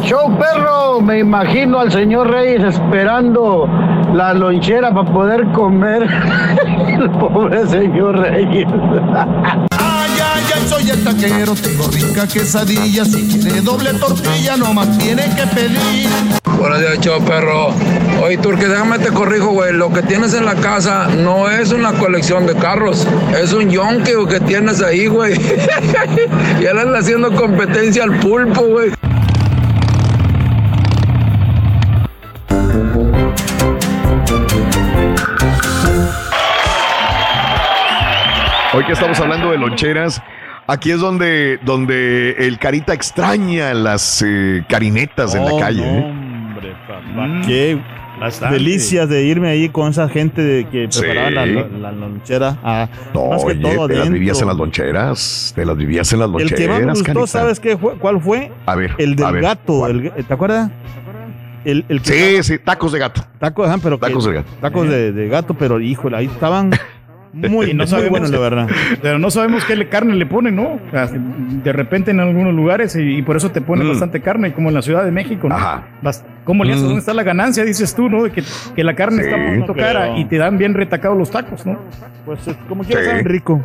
Show perro, me imagino al señor Reyes esperando la lonchera para poder comer. (laughs) El pobre señor Reyes. Ay, ay, ay, soy el taquero, tengo rica quesadilla. Si quiere doble tortilla, nomás tiene que pedir. Buenos días, show perro. Oye, Turque, déjame te corrijo, güey. Lo que tienes en la casa no es una colección de carros. Es un yonke que tienes ahí, güey. (laughs) ya le anda haciendo competencia al pulpo, güey. Hoy que estamos hablando de loncheras, aquí es donde, donde el carita extraña las eh, carinetas en la Oh, calle. no, ¿eh? hombre, papá. Mm, Qué bastante. delicias de irme ahí con esa gente de que Sí. preparaba la, la- la lonchera. Ah, No, más que oye, todo te las vivías en las loncheras, te las vivías en las El loncheras, que más me gustó, carita. ¿sabes qué fue? cuál fue? A ver, El del ver, gato. el- ¿Te acuerdas? El, el Sí, sí, tacos de gato. Tacos, ajá, pero que- Tacos de gato. Tacos de, de gato, pero híjole, ahí estaban (laughs) muy, Y no (laughs) muy sabemos buenos, la verdad. Pero no sabemos qué le- carne le ponen, ¿no? O sea, De repente en algunos lugares y, y por eso te ponen Mm. bastante carne, como en la Ciudad de México, ¿no? Ajá. ¿Cómo le haces? Mm. ¿Dónde está la ganancia? Dices tú, ¿no? De que, que la carne Sí. está un poquito cara y te dan bien retacados los tacos, ¿no? Pues es como quiera Sí. saben rico.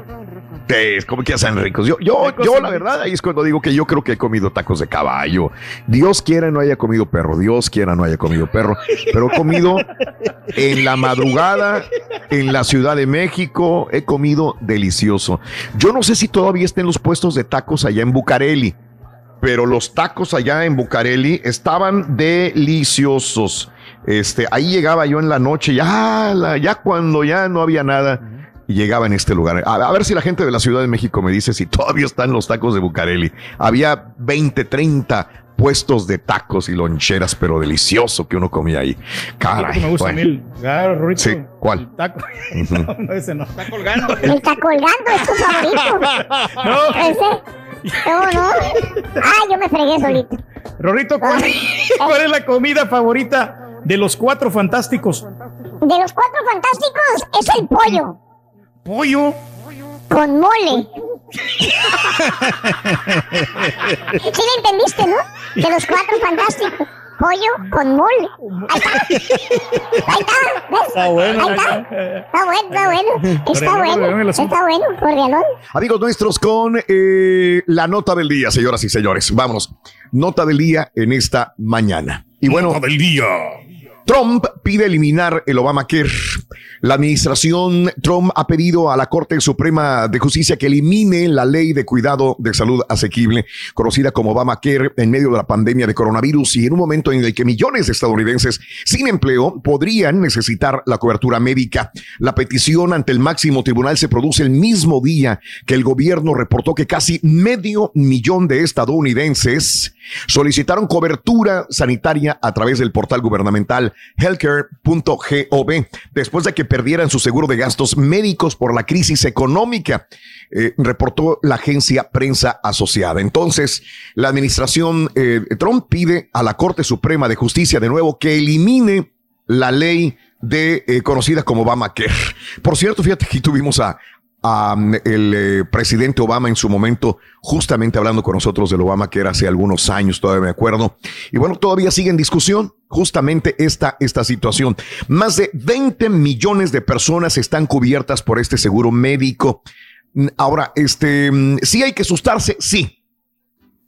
Sí, es como que hacen ricos. Yo, yo, yo la verdad, ahí es cuando digo que yo creo que he comido tacos de caballo. Dios quiera no haya comido perro, Dios quiera no haya comido perro, pero he comido en la madrugada en la Ciudad de México, he comido delicioso. Yo no sé si todavía estén los puestos de tacos allá en Bucareli, pero los tacos allá en Bucareli estaban deliciosos. Este, ahí llegaba yo en la noche, ya, la- ya cuando ya no había nada, llegaba en este lugar. A, a ver si la gente de la Ciudad de México me dice si todavía están los tacos de Bucareli. Había 20, 30 puestos de tacos y loncheras, pero delicioso que uno comía ahí. Caray. me gusta bueno. el claro, Sí, ¿cuál? el taco. (laughs) No, no, ese no. Está colgando. Está colgando, es tu favorito. (laughs) No. Ese. No, no. Ah, yo me fregué solito. Rorrito, ¿cuál, cuál es la comida favorita de los cuatro fantásticos? De los cuatro fantásticos es el pollo. Pollo. Con mole. (laughs) ¿Sí le entendiste, no? De los cuatro fantásticos. Pollo con mole. Ahí está. Ahí está. ¿Ves? Está bueno. Ahí está. Está bueno, está bueno. Está bueno. Está bueno, Cordialón. Amigos nuestros, con eh, la nota del día, señoras y señores. Vámonos. Nota del día en esta mañana. Y bueno, del día. Trump pide eliminar el Obamacare. La administración Trump ha pedido a la Corte Suprema de Justicia que elimine la ley de cuidado de salud asequible, conocida como Obamacare, en medio de la pandemia de coronavirus y en un momento en el que millones de estadounidenses sin empleo podrían necesitar la cobertura médica. La petición ante el máximo tribunal se produce el mismo día que el gobierno reportó que casi medio millón de estadounidenses solicitaron cobertura sanitaria a través del portal gubernamental healthcare.gov después de que perdieran su seguro de gastos médicos por la crisis económica, eh, reportó la agencia Prensa Asociada. Entonces, la administración eh, Trump pide a la Corte Suprema de Justicia de nuevo que elimine la ley de eh, conocida como Obamacare. Por cierto, fíjate que tuvimos a, um, el eh, presidente Obama en su momento, justamente hablando con nosotros del Obama, que era hace algunos años, todavía me acuerdo. Y bueno, todavía sigue en discusión justamente esta, esta situación. Más de 20 millones de personas están cubiertas por este seguro médico. Ahora, este, mm, sí hay que asustarse, sí.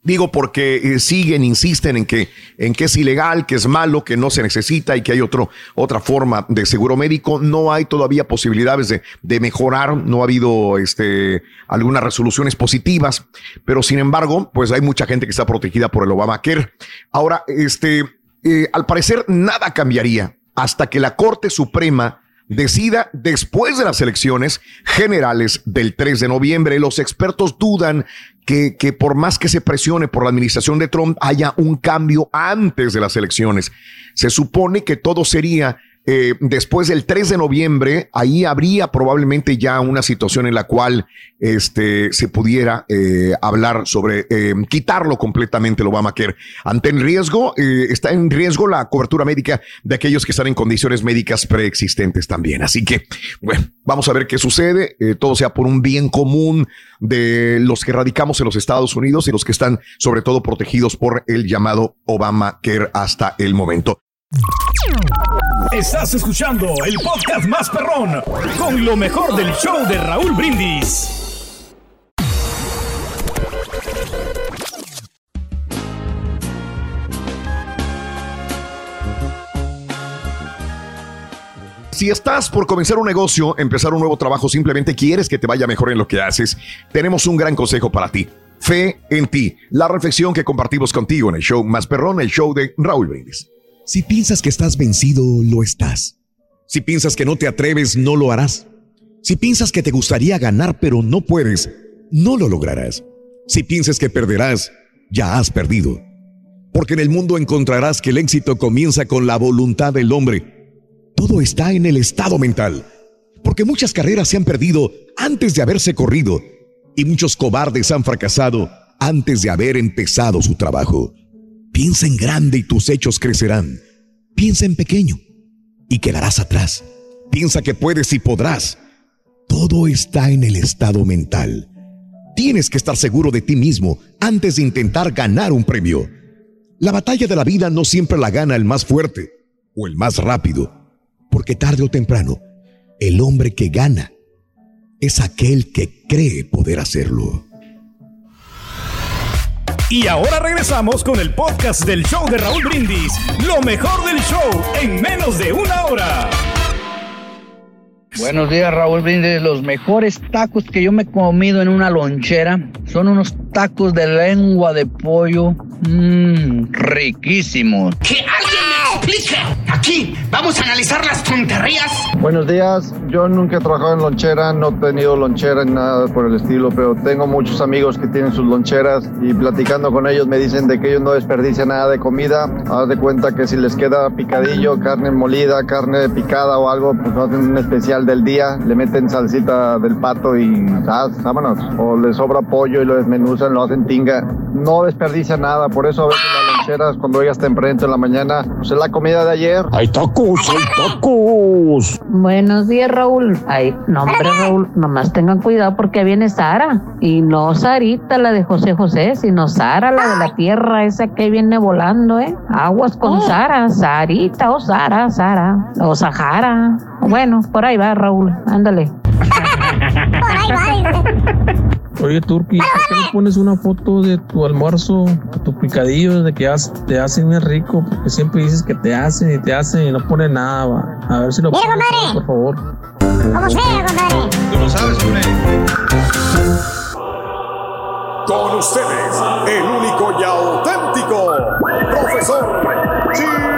Digo porque eh, siguen, insisten en que, en que es ilegal, que es malo, que no se necesita y que hay otro, otra forma de seguro médico. No hay todavía posibilidades de, de mejorar, no ha habido este, algunas resoluciones positivas, pero sin embargo, pues hay mucha gente que está protegida por el Obamacare. Ahora, este, eh, al parecer nada cambiaría hasta que la Corte Suprema decida después de las elecciones generales del 3 de noviembre. Los expertos dudan que, que, por más que se presione por la administración de Trump, haya un cambio antes de las elecciones. Se supone que todo sería eh, después del 3 de noviembre, ahí habría probablemente ya una situación en la cual este, se pudiera eh, hablar sobre eh, quitarlo completamente el Obamacare. Ante el riesgo, eh, está en riesgo la cobertura médica de aquellos que están en condiciones médicas preexistentes también. Así que, bueno, vamos a ver qué sucede. Eh, todo sea por un bien común de los que radicamos en los Estados Unidos y los que están sobre todo protegidos por el llamado Obamacare hasta el momento. Estás escuchando el podcast más perrón con lo mejor del show de Raúl Brindis. Si estás por comenzar un negocio, empezar un nuevo trabajo, simplemente quieres que te vaya mejor en lo que haces, tenemos un gran consejo para ti. Fe en ti. La reflexión que compartimos contigo en el show más perrón, el show de Raúl Brindis. Si piensas que estás vencido, lo estás. Si piensas que no te atreves, no lo harás. Si piensas que te gustaría ganar pero no puedes, no lo lograrás. Si piensas que perderás, ya has perdido. Porque en el mundo encontrarás que el éxito comienza con la voluntad del hombre. Todo está en el estado mental. Porque muchas carreras se han perdido antes de haberse corrido y muchos cobardes han fracasado antes de haber empezado su trabajo. Piensa en grande y tus hechos crecerán. Piensa en pequeño y quedarás atrás. Piensa que puedes y podrás. Todo está en el estado mental. Tienes que estar seguro de ti mismo antes de intentar ganar un premio. La batalla de la vida no siempre la gana el más fuerte o el más rápido, porque tarde o temprano, el hombre que gana es aquel que cree poder hacerlo. Y ahora regresamos con el podcast del show de Raúl Brindis. Lo mejor del show en menos de una hora. Buenos días, Raúl Brindis. Los mejores tacos que yo me he comido en una lonchera son unos tacos de lengua de pollo. Mmm, riquísimos. ¡Que alguien me explique! Aquí vamos a analizar las tonterías. Buenos días, yo nunca he trabajado en lonchera, no he tenido lonchera ni nada por el estilo, pero tengo muchos amigos que tienen sus loncheras y platicando con ellos me dicen de que ellos no desperdician nada de comida. Haz de cuenta que si les queda picadillo, carne molida, carne picada o algo, pues hacen un especial del día, le meten salsita del pato y ¡zas! vámonos. O les sobra pollo y lo desmenuzan, lo hacen tinga. No desperdician nada, por eso a veces loncheras cuando llegas tempranito en la mañana. Pues es la comida de ayer. Hay tacos, hay tacos. Buenos días, Raúl. Ay, no, hombre, Raúl, nomás tengan cuidado porque viene Sara. Y no Sarita, la de José José, sino Sara, la de la tierra, esa que viene volando, ¿eh? Aguas con Sara, Sarita o Sara, Sara, o Sahara. Bueno, por ahí va, Raúl, ándale. (laughs) Oye, Turki, ¿por qué no pones una foto de tu almuerzo, tu picadillo, de que te hacen bien rico? Porque siempre dices que te hacen y te hacen y no pones nada, va. A ver si lo Mira, pones, compadre. por favor. Como sea, compadre. Tú lo sabes, hombre. Con ustedes, el único y auténtico profesor Tumba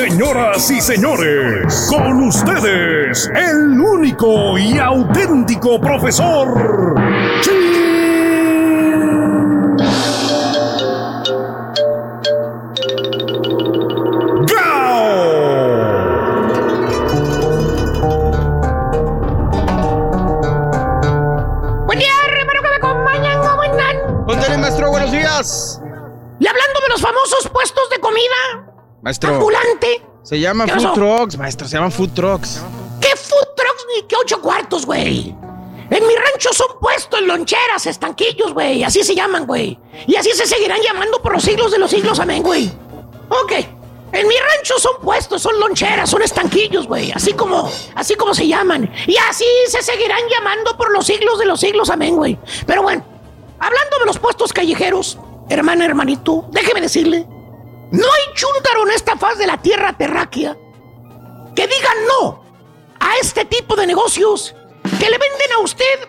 Señoras y señores, con ustedes, el único y auténtico profesor. Buen día, hermano que me acompañan, ¿cómo están? Póntale, maestro, buenos días. Y hablando de los famosos puestos de comida, Maestro. Se llaman ¿Qué food pasó? trucks, maestro, se llaman food trucks. ¿qué food trucks ni qué ocho cuartos, güey? En mi rancho son puestos loncheras, estanquillos, güey. Así se llaman, güey. Y así se seguirán llamando por los siglos de los siglos, amén, güey. Ok. En mi rancho son puestos, son loncheras, son estanquillos, güey. Así como, así como se llaman. Y así se seguirán llamando por los siglos de los siglos, amén, güey. Pero bueno, hablando de los puestos callejeros, hermana, hermanito, déjeme decirle, no hay chúntaro en esta faz de la tierra terráquea que diga no a este tipo de negocios que le venden a usted,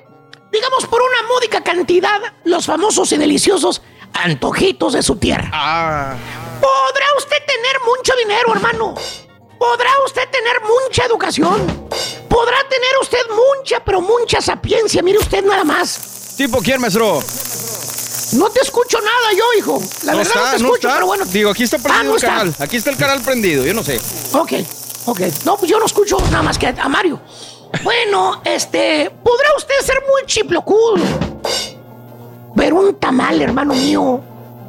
digamos, por una módica cantidad, los famosos y deliciosos antojitos de su tierra. Ah. Podrá usted tener mucho dinero, hermano. Podrá usted tener mucha educación. Podrá tener usted mucha, pero mucha sapiencia. Mire usted nada más. ¿Tipo quién, maestro? No te escucho nada yo, hijo. La no verdad está, no te no escucho, está. pero bueno. Digo, aquí está Ah, prendido no el está. canal. Aquí está el canal prendido, yo no sé. Ok, ok. No, pues yo no escucho nada más que a Mario. Bueno, este, podrá usted ser muy chiplocudo. Pero un tamal, hermano mío.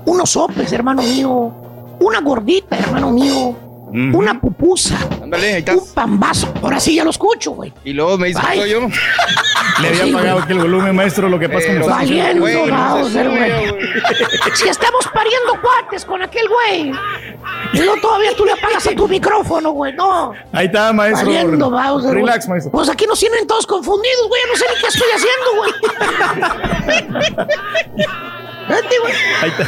Unos sopes, hermano mío. Una gordita, hermano mío. Una pupusa. Ándale, ahí está. Un pambazo. Ahora sí ya lo escucho, güey. Y luego me dice yo. (laughs) Le había Sí, aquí el volumen, maestro, lo que pasa con Pero los Valiendo, güey, no. (laughs) Si estamos pariendo cuates con aquel güey. Y luego todavía tú le apagas a tu micrófono, güey. No. Ahí está, maestro. Valiendo, Bowser, güey. Relax, maestro. Pues aquí nos tienen todos confundidos, güey. No sé ni qué estoy haciendo, güey. (laughs) Vete, güey.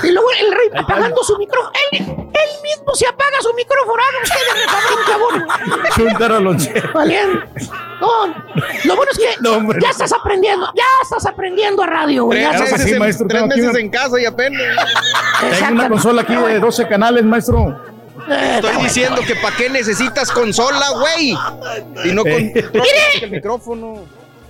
Y luego el rey apagando su micrófono. Él, él mismo se apaga su micrófono. Hagan ustedes, me cabrón, cabrón. Chúntaro lonchero. Valiendo. No, lo bueno es que No, hombre. ya estás aprendiendo. Ya estás aprendiendo a radio, güey. Ya Tres meses, sí, en, maestro, tres meses una- en casa y apenas. Tengo una consola aquí de 12 canales, maestro. Eh, Estoy diciendo que para qué necesitas consola, güey. Y no Eh. con Mire. el micrófono.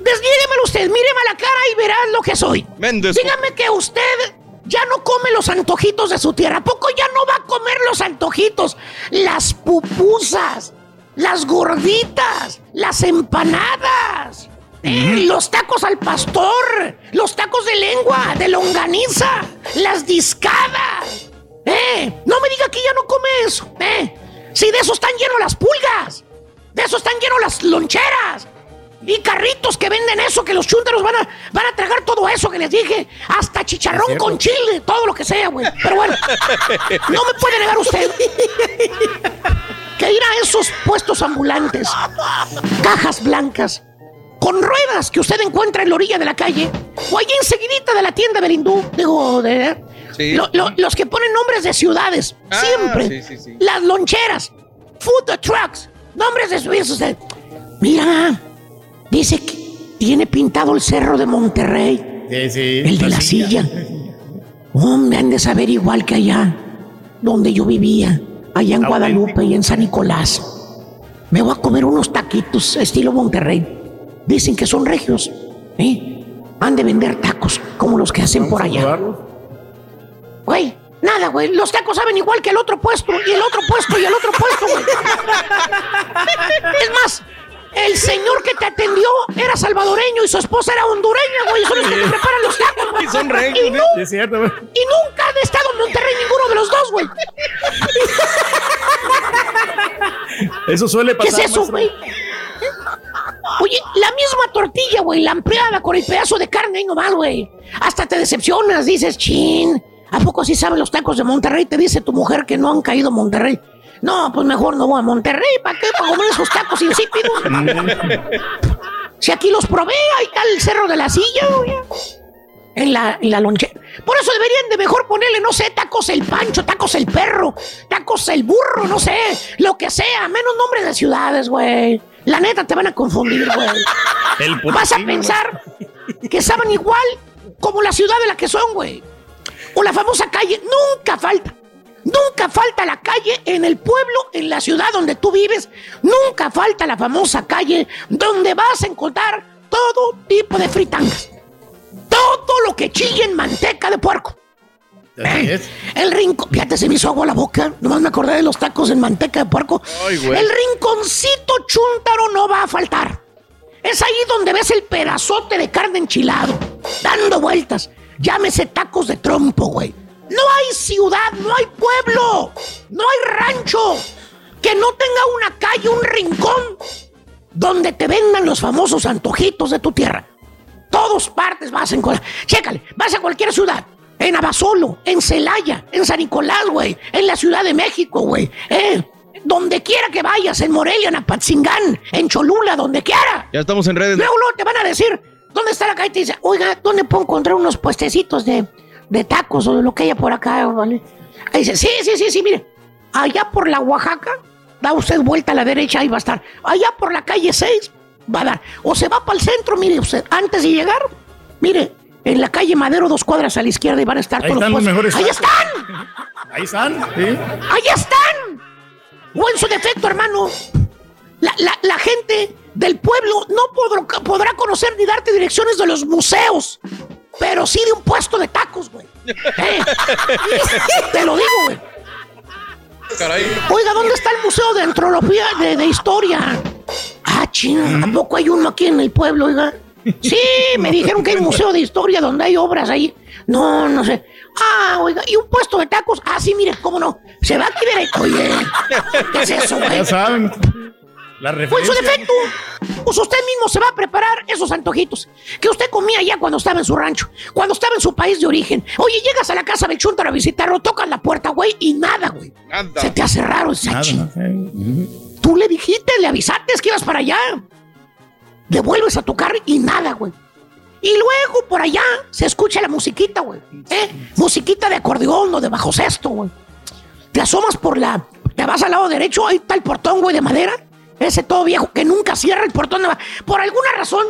Desmíremelo usted, míreme a la cara y verás lo que soy. Méndez. Dígame que usted ya no come los antojitos de su tierra. ¿A poco ya no va a comer los antojitos? Las pupusas, las gorditas, las empanadas, eh, los tacos al pastor, los tacos de lengua, de longaniza, las discadas. Eh, no me diga que ya no come eso. Eh, si de eso están llenos las pulgas, de eso están llenos las loncheras. Y carritos que venden eso, que los chúntaros van a, van a tragar todo eso que les dije. Hasta chicharrón con chile, todo lo que sea, güey. Pero bueno, no me puede negar usted que ir a esos puestos ambulantes, cajas blancas, con ruedas que usted encuentra en la orilla de la calle, o allí enseguidita de la tienda del hindú, digo, de, Sí. lo- lo- los que ponen nombres de ciudades, Ah, siempre. sí, sí, sí. Las loncheras, food trucks, nombres de ciudades. usted. Mira, dice que tiene pintado el cerro de Monterrey, Sí, sí. el de la silla. Hombre, han de saber igual que allá, donde yo vivía, allá en Guadalupe y en San Nicolás. me voy a comer unos taquitos estilo Monterrey. Dicen que son regios. ¿eh? Han de vender tacos como los que hacen por allá. Güey, nada, güey. Los tacos saben igual que el otro puesto, y el otro puesto, y el otro puesto, güey. (laughs) Es más, el señor que te atendió era salvadoreño y su esposa era hondureña, güey. Son los que te preparan los tacos, güey. (laughs) Y son regios, Y, ¿no? Sí, es cierto, güey. y nunca han estado en Monterrey ninguno de los dos, güey. Eso suele ¿Qué pasar. es eso, güey? Oye, la misma tortilla, güey, la ampliada con el pedazo de carne ahí nomás, güey. Hasta te decepcionas, dices, chin. ¿A poco así saben los tacos de Monterrey? Te dice tu mujer que no han caído Monterrey. No, pues mejor no voy a Monterrey. ¿Para qué? Para comer esos tacos insípidos. (laughs) si aquí los probé, ahí está el cerro de la silla, güey. En la, en la lonchera. Por eso deberían de mejor ponerle, no sé, tacos el pancho, tacos el perro, tacos el burro, no sé, lo que sea, menos nombres de ciudades, güey. La neta te van a confundir, güey. (laughs) Vas a pensar que saben igual como la ciudad de la que son, güey. O la famosa calle, nunca falta. Nunca falta la calle en el pueblo, en la ciudad donde tú vives. Nunca falta la famosa calle donde vas a encontrar todo tipo de fritangas. Todo lo que chille en manteca de puerco. El rincón, fíjate, se me hizo agua la boca. Nomás me acordé de los tacos en manteca de puerco. Ay, el rinconcito chúntaro no va a faltar. Es ahí donde ves el pedazote de carne enchilado, dando vueltas. Llámese tacos de trompo, güey. No hay ciudad, no hay pueblo, no hay rancho que no tenga una calle, un rincón donde te vendan los famosos antojitos de tu tierra. Todos partes vas a encontrar. Chécale, vas a cualquier ciudad. En Abasolo, en Celaya, en San Nicolás, güey. En la Ciudad de México, güey. Eh, donde quiera que vayas, en Morelia, en Apatzingán, en Cholula, donde quiera. Ya estamos en redes. Luego, luego te van a decir, ¿dónde está la calle? Y te dice, oiga, ¿dónde puedo encontrar unos puestecitos de, de tacos o de lo que haya por acá? ¿vale? Ahí dice, sí, sí, sí, sí, mire. Allá por la Oaxaca, da usted vuelta a la derecha, ahí va a estar. Allá por la calle 6, va a dar. O se va para el centro, mire usted, antes de llegar, mire, en la calle Madero, dos cuadras a la izquierda, y van a estar Ahí todos están los mejores ¡Ahí están! Ahí están. Sí. ¡Ahí están! O en su defecto, hermano, la, la- la gente del pueblo no podrá, podrá conocer ni darte direcciones de los museos, pero sí de un puesto de tacos, güey. Eh, (laughs) Te lo digo, güey. Oiga, ¿dónde está el Museo de Antropología de, de Historia? Ah, chino, tampoco hay uno aquí en el pueblo, oiga. Sí, me dijeron que hay un museo de historia donde hay obras ahí. No, no sé. Ah, oiga, ¿y un puesto de tacos? Ah, sí, mire, cómo no. Se va aquí derecho. Oye, ¿qué es eso, güey? Ya saben. La O en su referencia. defecto, pues usted mismo se va a preparar esos antojitos que usted comía ya cuando estaba en su rancho, cuando estaba en su país de origen. Oye, llegas a la casa del chuntaro a visitarlo, tocas la puerta, güey, y nada, güey. Nada. Se te hace raro esa Nada, no. Tú le dijiste, le avisaste que ibas para allá. Le vuelves a tocar y nada, güey. Y luego por allá se escucha la musiquita, güey. ¿Eh? Musiquita de acordeón o de bajo sexto, güey. Te asomas por la. Te vas al lado derecho, ahí está el portón, güey, de madera. Ese todo viejo que nunca cierra el portón de madera. Por alguna razón,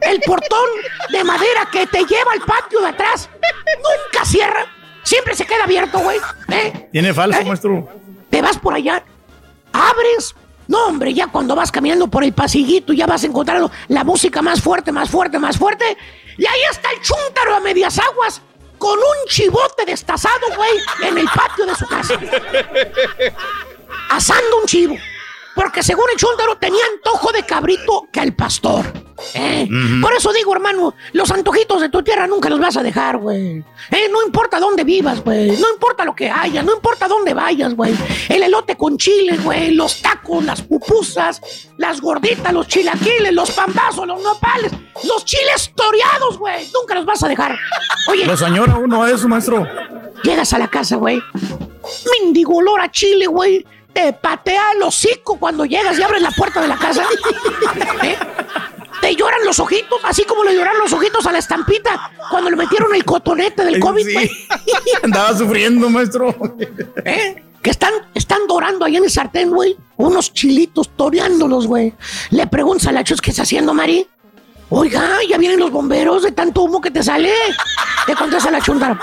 el portón de madera que te lleva al patio de atrás nunca cierra. Siempre se queda abierto, güey. ¿Eh? Tiene falso, ¿Eh? maestro. Te vas por allá, abres. No, hombre, ya cuando vas caminando por el pasillito, ya vas encontrando la música más fuerte, más fuerte, más fuerte. Y ahí está el chúntaro a medias aguas con un chivote destazado, güey, en el patio de su casa. Asando un chivo. Porque según el chúntaro tenía antojo de cabrito que el pastor. ¿eh? Por eso digo, hermano, los antojitos de tu tierra nunca los vas a dejar, güey. Eh, no importa dónde vivas, güey. No importa lo que haya, no importa dónde vayas, güey. El elote con chile, güey. Los tacos, las pupusas, las gorditas, los chilaquiles, los pambazos, los nopales, los chiles toreados, güey. Nunca los vas a dejar. Oye, Lo señora uno eso, maestro. Llegas a la casa, güey. Mendigo olor a chile, güey. Te patea el hocico cuando llegas y abres la puerta de la casa. ¿Eh? Te lloran los ojitos, así como le lloraron los ojitos a la estampita cuando le metieron el cotonete del COVID, Sí. (laughs) Andaba sufriendo, maestro. ¿Eh? Que están, están dorando ahí en el sartén, güey. Unos chilitos toreándolos, güey. Le preguntas a la chus, ¿qué está haciendo, Mari? Oiga, ya vienen los bomberos de tanto humo que te sale. Le contesta la chundara.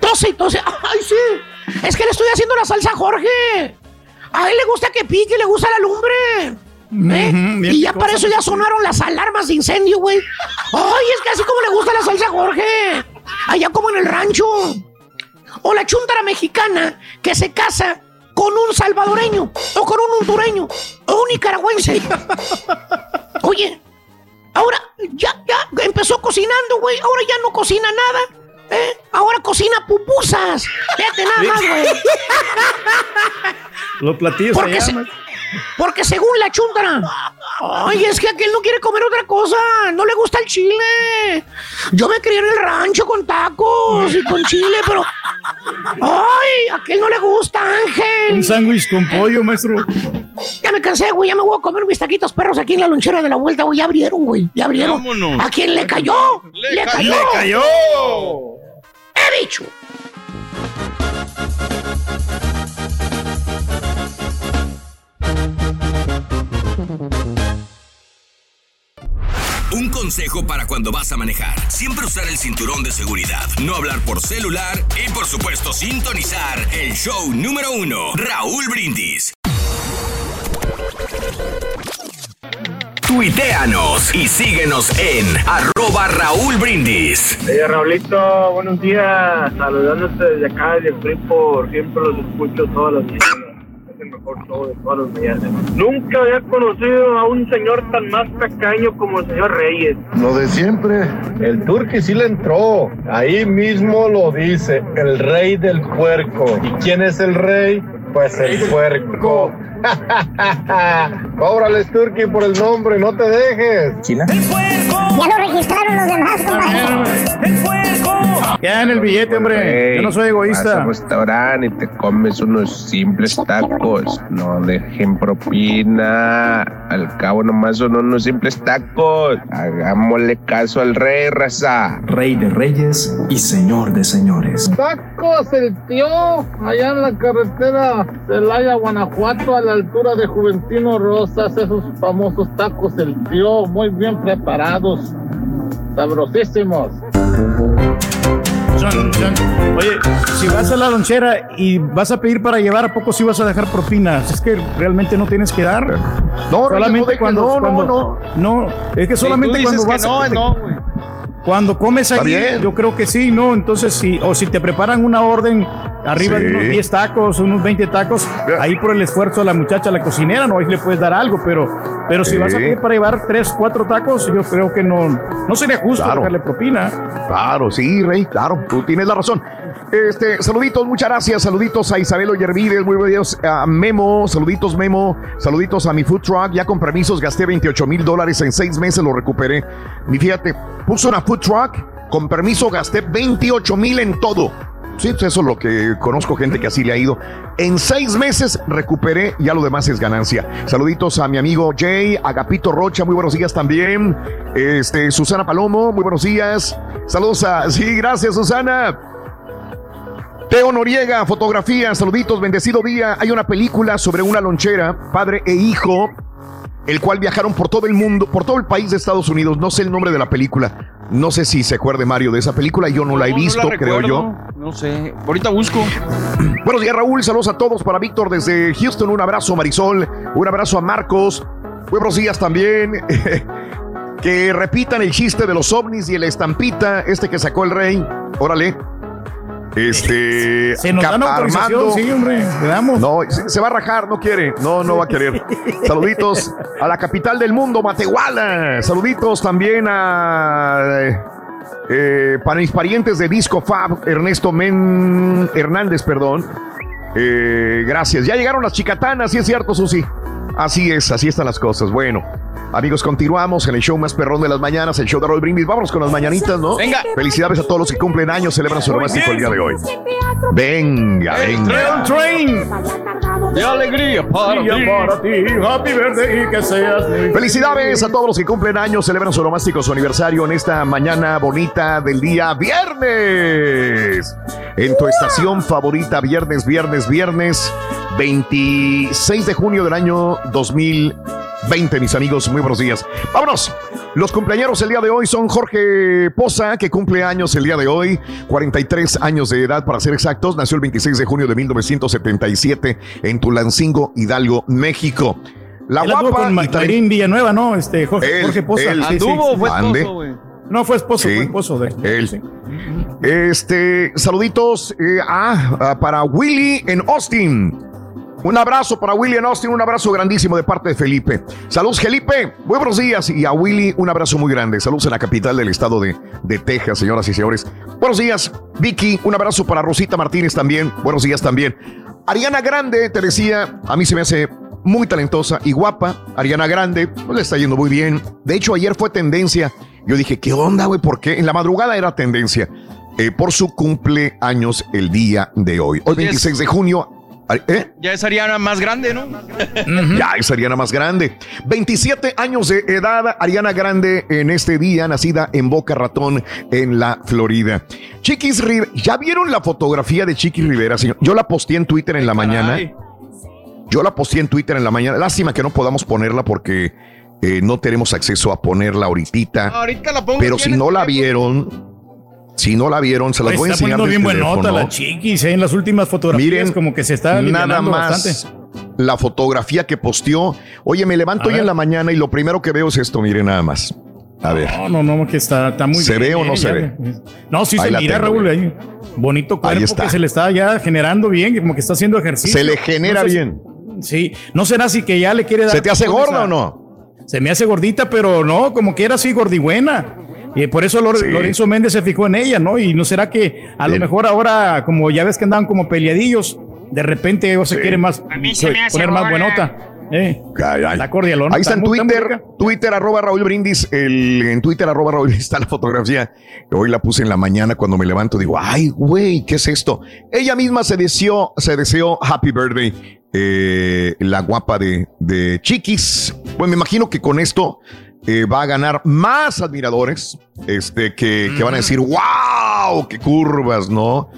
Tose y tose. (laughs) Ay, sí. Es que le estoy haciendo la salsa a Jorge. A él le gusta que pique, le gusta la lumbre. ¿Eh? Y ya para eso ya sonaron las alarmas de incendio, güey. Ay, es que así como le gusta la salsa a Jorge. Allá como en el rancho. O la chuntara mexicana que se casa con un salvadoreño, o con un hondureño, o un nicaragüense. Oye, ahora ya, ya empezó cocinando, güey. Ahora ya no cocina nada. ¿Eh? Ahora cocina pupusas. Fíjate nada más, güey. Los platillos Porque, se se- llaman. porque según la chuntara, ay, es que aquel no quiere comer otra cosa, no le gusta el chile. Yo me crié en el rancho con tacos y con chile, pero, ay, aquel no le gusta, Ángel. Un sándwich con pollo, maestro. Ya me cansé, güey, ya me voy a comer mis taquitos perros aquí en la lonchera de la vuelta, güey, ya abrieron, güey, ya abrieron. Vámonos. ¿A quién le cayó? Le, cayó. ¡Le cayó! Un consejo para cuando vas a manejar. Siempre usar el cinturón de seguridad, no hablar por celular y por supuesto sintonizar el show número uno, Raúl Brindis. Tuiteanos y síguenos en arroba Raúl Brindis. Oye, Raulito, buenos días. Saludándote desde acá, desde Freeport. Siempre los escucho todas las mañanas. Es el mejor show de todas las mañanas. Nunca había conocido a un señor tan más tacaño como el señor Reyes. Lo de siempre, el turqui sí le entró. Ahí mismo lo dice, el rey del puerco. ¿Y quién es el rey? Pues el puerco. (laughs) Cóbrales, turqui, por el nombre, no te dejes. Ya lo registraron los demás, compadre. Ya en el billete, hombre. Yo no soy Vas egoísta. al restaurante y te comes unos simples tacos. No dejen propina. Al cabo nomás son unos simples tacos. Hagámosle caso al rey, raza. Rey de reyes y señor de señores. Tacos el tío, allá en la carretera Celaya, Guanajuato, a la altura de Juventino Rosas, esos famosos tacos el tío, muy bien preparados, sabrosísimos. Oye, si vas a la lonchera y vas a pedir para llevar, ¿a poco sí vas a dejar propinas? Es que realmente no tienes que dar. No, solamente no, cuando, no, no, cuando- no, es que solamente tú dices cuando vas a- no, no, güey. Cuando comes ahí, bien. yo creo que sí, ¿no? Entonces sí, o si te preparan una orden arriba de Sí. unos 10 tacos, unos 20 tacos, ahí por el esfuerzo de la muchacha, la cocinera, no, ahí le puedes dar algo, pero, pero si Sí. vas a pedir para llevar 3, 4 tacos, yo creo que no, no sería justo Claro. dejarle propina. Claro, sí, Rey, claro, tú tienes la razón. Este, saluditos, muchas gracias. Saluditos a Isabel Oyervides, muy buenos. A Memo, saluditos, Memo. Saluditos a mi food truck. Ya con permisos gasté 28 mil dólares en seis meses, lo recuperé. Y fíjate, puso una food truck. Con permiso gasté 28 mil en todo. Sí, pues eso es lo que conozco gente que así le ha ido. En seis meses recuperé, ya lo demás es ganancia. Saluditos a mi amigo Jay, Agapito Rocha, muy buenos días también. Este, Susana Palomo, muy buenos días. Saludos a, sí, gracias Susana. Teo Noriega, fotografía, saluditos, bendecido día. Hay una película sobre una lonchera, padre e hijo, el cual viajaron por todo el mundo, por todo el país de Estados Unidos. No sé el nombre de la película. No sé si se acuerde Mario de esa película. Yo no la he No, no visto, la creo yo. No sé. Ahorita busco. (clears throat) Buenos días, Raúl. Saludos a todos para Víctor desde Houston. Un abrazo, Marisol. Un abrazo a Marcos. Buenos días también. (laughs) que repitan el chiste de los ovnis y el estampita, este que sacó el rey. Órale. Este. (laughs) Se nos autorización, sí, hombre, le damos. No, se, se va a rajar, no quiere. No, no va a querer. (laughs) Saluditos a la capital del mundo, Matehuala. Saluditos también a. eh, para mis parientes de Disco Fab, Ernesto Men Hernández, perdón. Eh, gracias. Ya llegaron las chicatanas, sí es cierto, Susi. Así es, así están las cosas. Bueno, amigos, continuamos en el show más perrón de las mañanas, el show de Roll Brindis. Vámonos con las mañanitas, ¿no? Venga. Felicidades a todos los que cumplen años, celebran su Muy romástico el día de hoy. Venga, El venga. Trail Train. De alegría para ti. para ti, happy birthday y que seas muy Felicidades a todos los que cumplen años, celebran su romástico, su aniversario en esta mañana bonita del día viernes. En tu estación favorita, viernes, viernes, viernes, 26 de junio del año 2020, mis amigos, muy buenos días. Vámonos. Los cumpleaños el día de hoy son Jorge Poza, que cumple años el día de hoy, 43 años de edad para ser exactos, nació el 26 de junio de 1977 en Tulancingo, Hidalgo, México. La Él guapa con y Ma- también- Marín Villanueva, ¿no? Este, Jorge, Él, Jorge Poza. él. Sí, sí, ¿Anduvo o sí. fue esposo, güey? No, fue esposo, Sí. fue esposo de Él. Este, saluditos eh, ah, para Willy en Austin. Un abrazo para Willy en Austin, un abrazo grandísimo de parte de Felipe. Saludos, Felipe. Muy buenos días. Y a Willy, un abrazo muy grande. Saludos en la capital del estado de, de Texas, señoras y señores. Buenos días, Vicky. Un abrazo para Rosita Martínez también. Buenos días también. Ariana Grande, te decía, a mí se me hace muy talentosa y guapa. Ariana Grande, pues le está yendo muy bien. De hecho, ayer fue tendencia. Yo dije, ¿qué onda, güey? ¿Por qué? En la madrugada era tendencia. eh, por su cumpleaños el día de hoy. Hoy, 26 de junio. ¿Eh? Ya es Ariana más grande, ¿no? Ya es Ariana más grande. 27 años de edad, Ariana Grande en este día, nacida en Boca Ratón, en la Florida. Chiquis Rivera, ¿ya vieron la fotografía de Chiquis Rivera, señor? Yo la posté en Twitter en la mañana. Yo la posté en Twitter en la mañana. Lástima que no podamos ponerla porque eh, no tenemos acceso a ponerla ahorita. Ahorita la pongo. Pero si no la vieron, si no la vieron, se las Pues voy a está enseñar. poniendo del bien buena nota teléfono. la chiquis, ¿eh? En las últimas fotografías Miren, como que se está nada más bastante. la fotografía que posteó. Oye, me levanto A hoy ver. en la mañana y lo primero que veo es esto, miren nada más. A ver. No, no, no, que está, está muy ¿Se bien. ve o no ¿eh? se Ya- ve? No, sí Ahí se mira, tengo, Raúl. ahí. Bonito cuerpo está. que se le está ya generando bien, como que está haciendo ejercicio. Se le genera No sé si- bien. Sí, no será así que ya le quiere dar. ¿Se te hace gorda o no? Se me hace gordita, pero no, como que era así gordigüena. Y por eso Sí. Lorenzo Méndez se fijó en ella, ¿no? Y no será que a lo mejor ahora, como ya ves que andaban como peleadillos, de repente ella se quiere más mí se me hace poner más buenota. Eh, Ay, ay. Está cordialona, Ahí está en Twitter, Twitter arroba Raúl Brindis, el, en Twitter arroba Raúl Brindis está la fotografía. Hoy la puse en la mañana cuando me levanto, digo, ay, güey, ¿qué es esto? Ella misma se deseó, se deseó Happy Birthday, eh, la guapa de, de Chiquis. Pues me imagino que con esto eh, va a ganar más admiradores, este, que, que van a decir, wow, qué curvas, ¿no?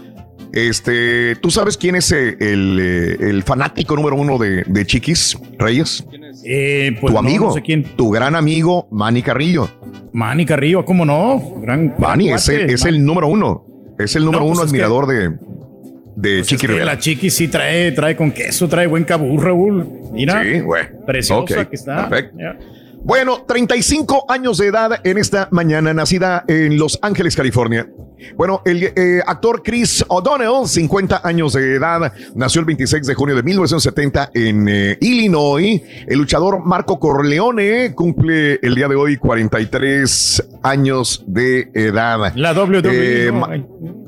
Este, ¿tú sabes quién es eh, el, eh, el fanático número uno de, de Chiquis Reyes? Eh, pues tu no, amigo, no sé quién. tu gran amigo Manny Carrillo. Manny Carrillo, ¿cómo no? Gran, Manny gran es el, es Manny. el número uno, es el número No, pues uno es que- admirador de, de Pues es Chiqui que la chiqui sí trae, trae con queso, trae buen cabur, Raúl. Mira, Sí, güey. preciosa que está. perfecto. Bueno, 35 años de edad en esta mañana, nacida en Los Ángeles, California. Bueno, el eh, actor Chris O'Donnell, 50 años de edad, nació el 26 de junio de 1970 en eh, Illinois. El luchador Marco Corleone cumple el día de hoy 43 años de edad. La WWE. Eh,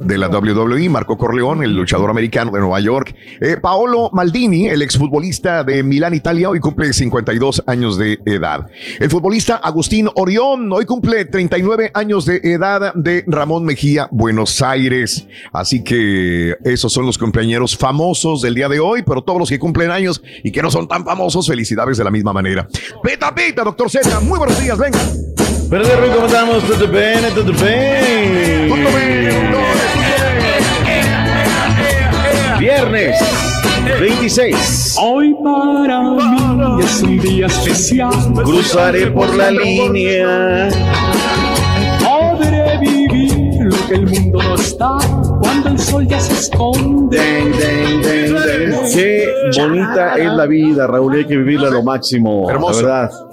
de la WWE, Marco Corleone, el luchador americano de Nueva York. Paolo Maldini, el exfutbolista de Milán, Italia, hoy cumple 52 años de edad. El futbolista Agustín Orión, hoy cumple 39 años de edad de Ramón Mejía, Buenos Aires. Así que esos son los cumpleaños famosos del día de hoy, pero todos los que cumplen años y que no son tan famosos, felicidades de la misma manera. Peta, peta, doctor Z, muy buenos días, venga. Pero de ¿cómo estamos? Tutto bene. Tutto bene, Viernes 26. Hoy para mí es un día especial. Cruzaré por la línea. Podré vivir lo que el mundo no está cuando el sol ya se esconde. Den, den, den, den. Qué bonita es la vida, Raúl. Hay que vivirla a lo máximo. Hermoso. La verdad.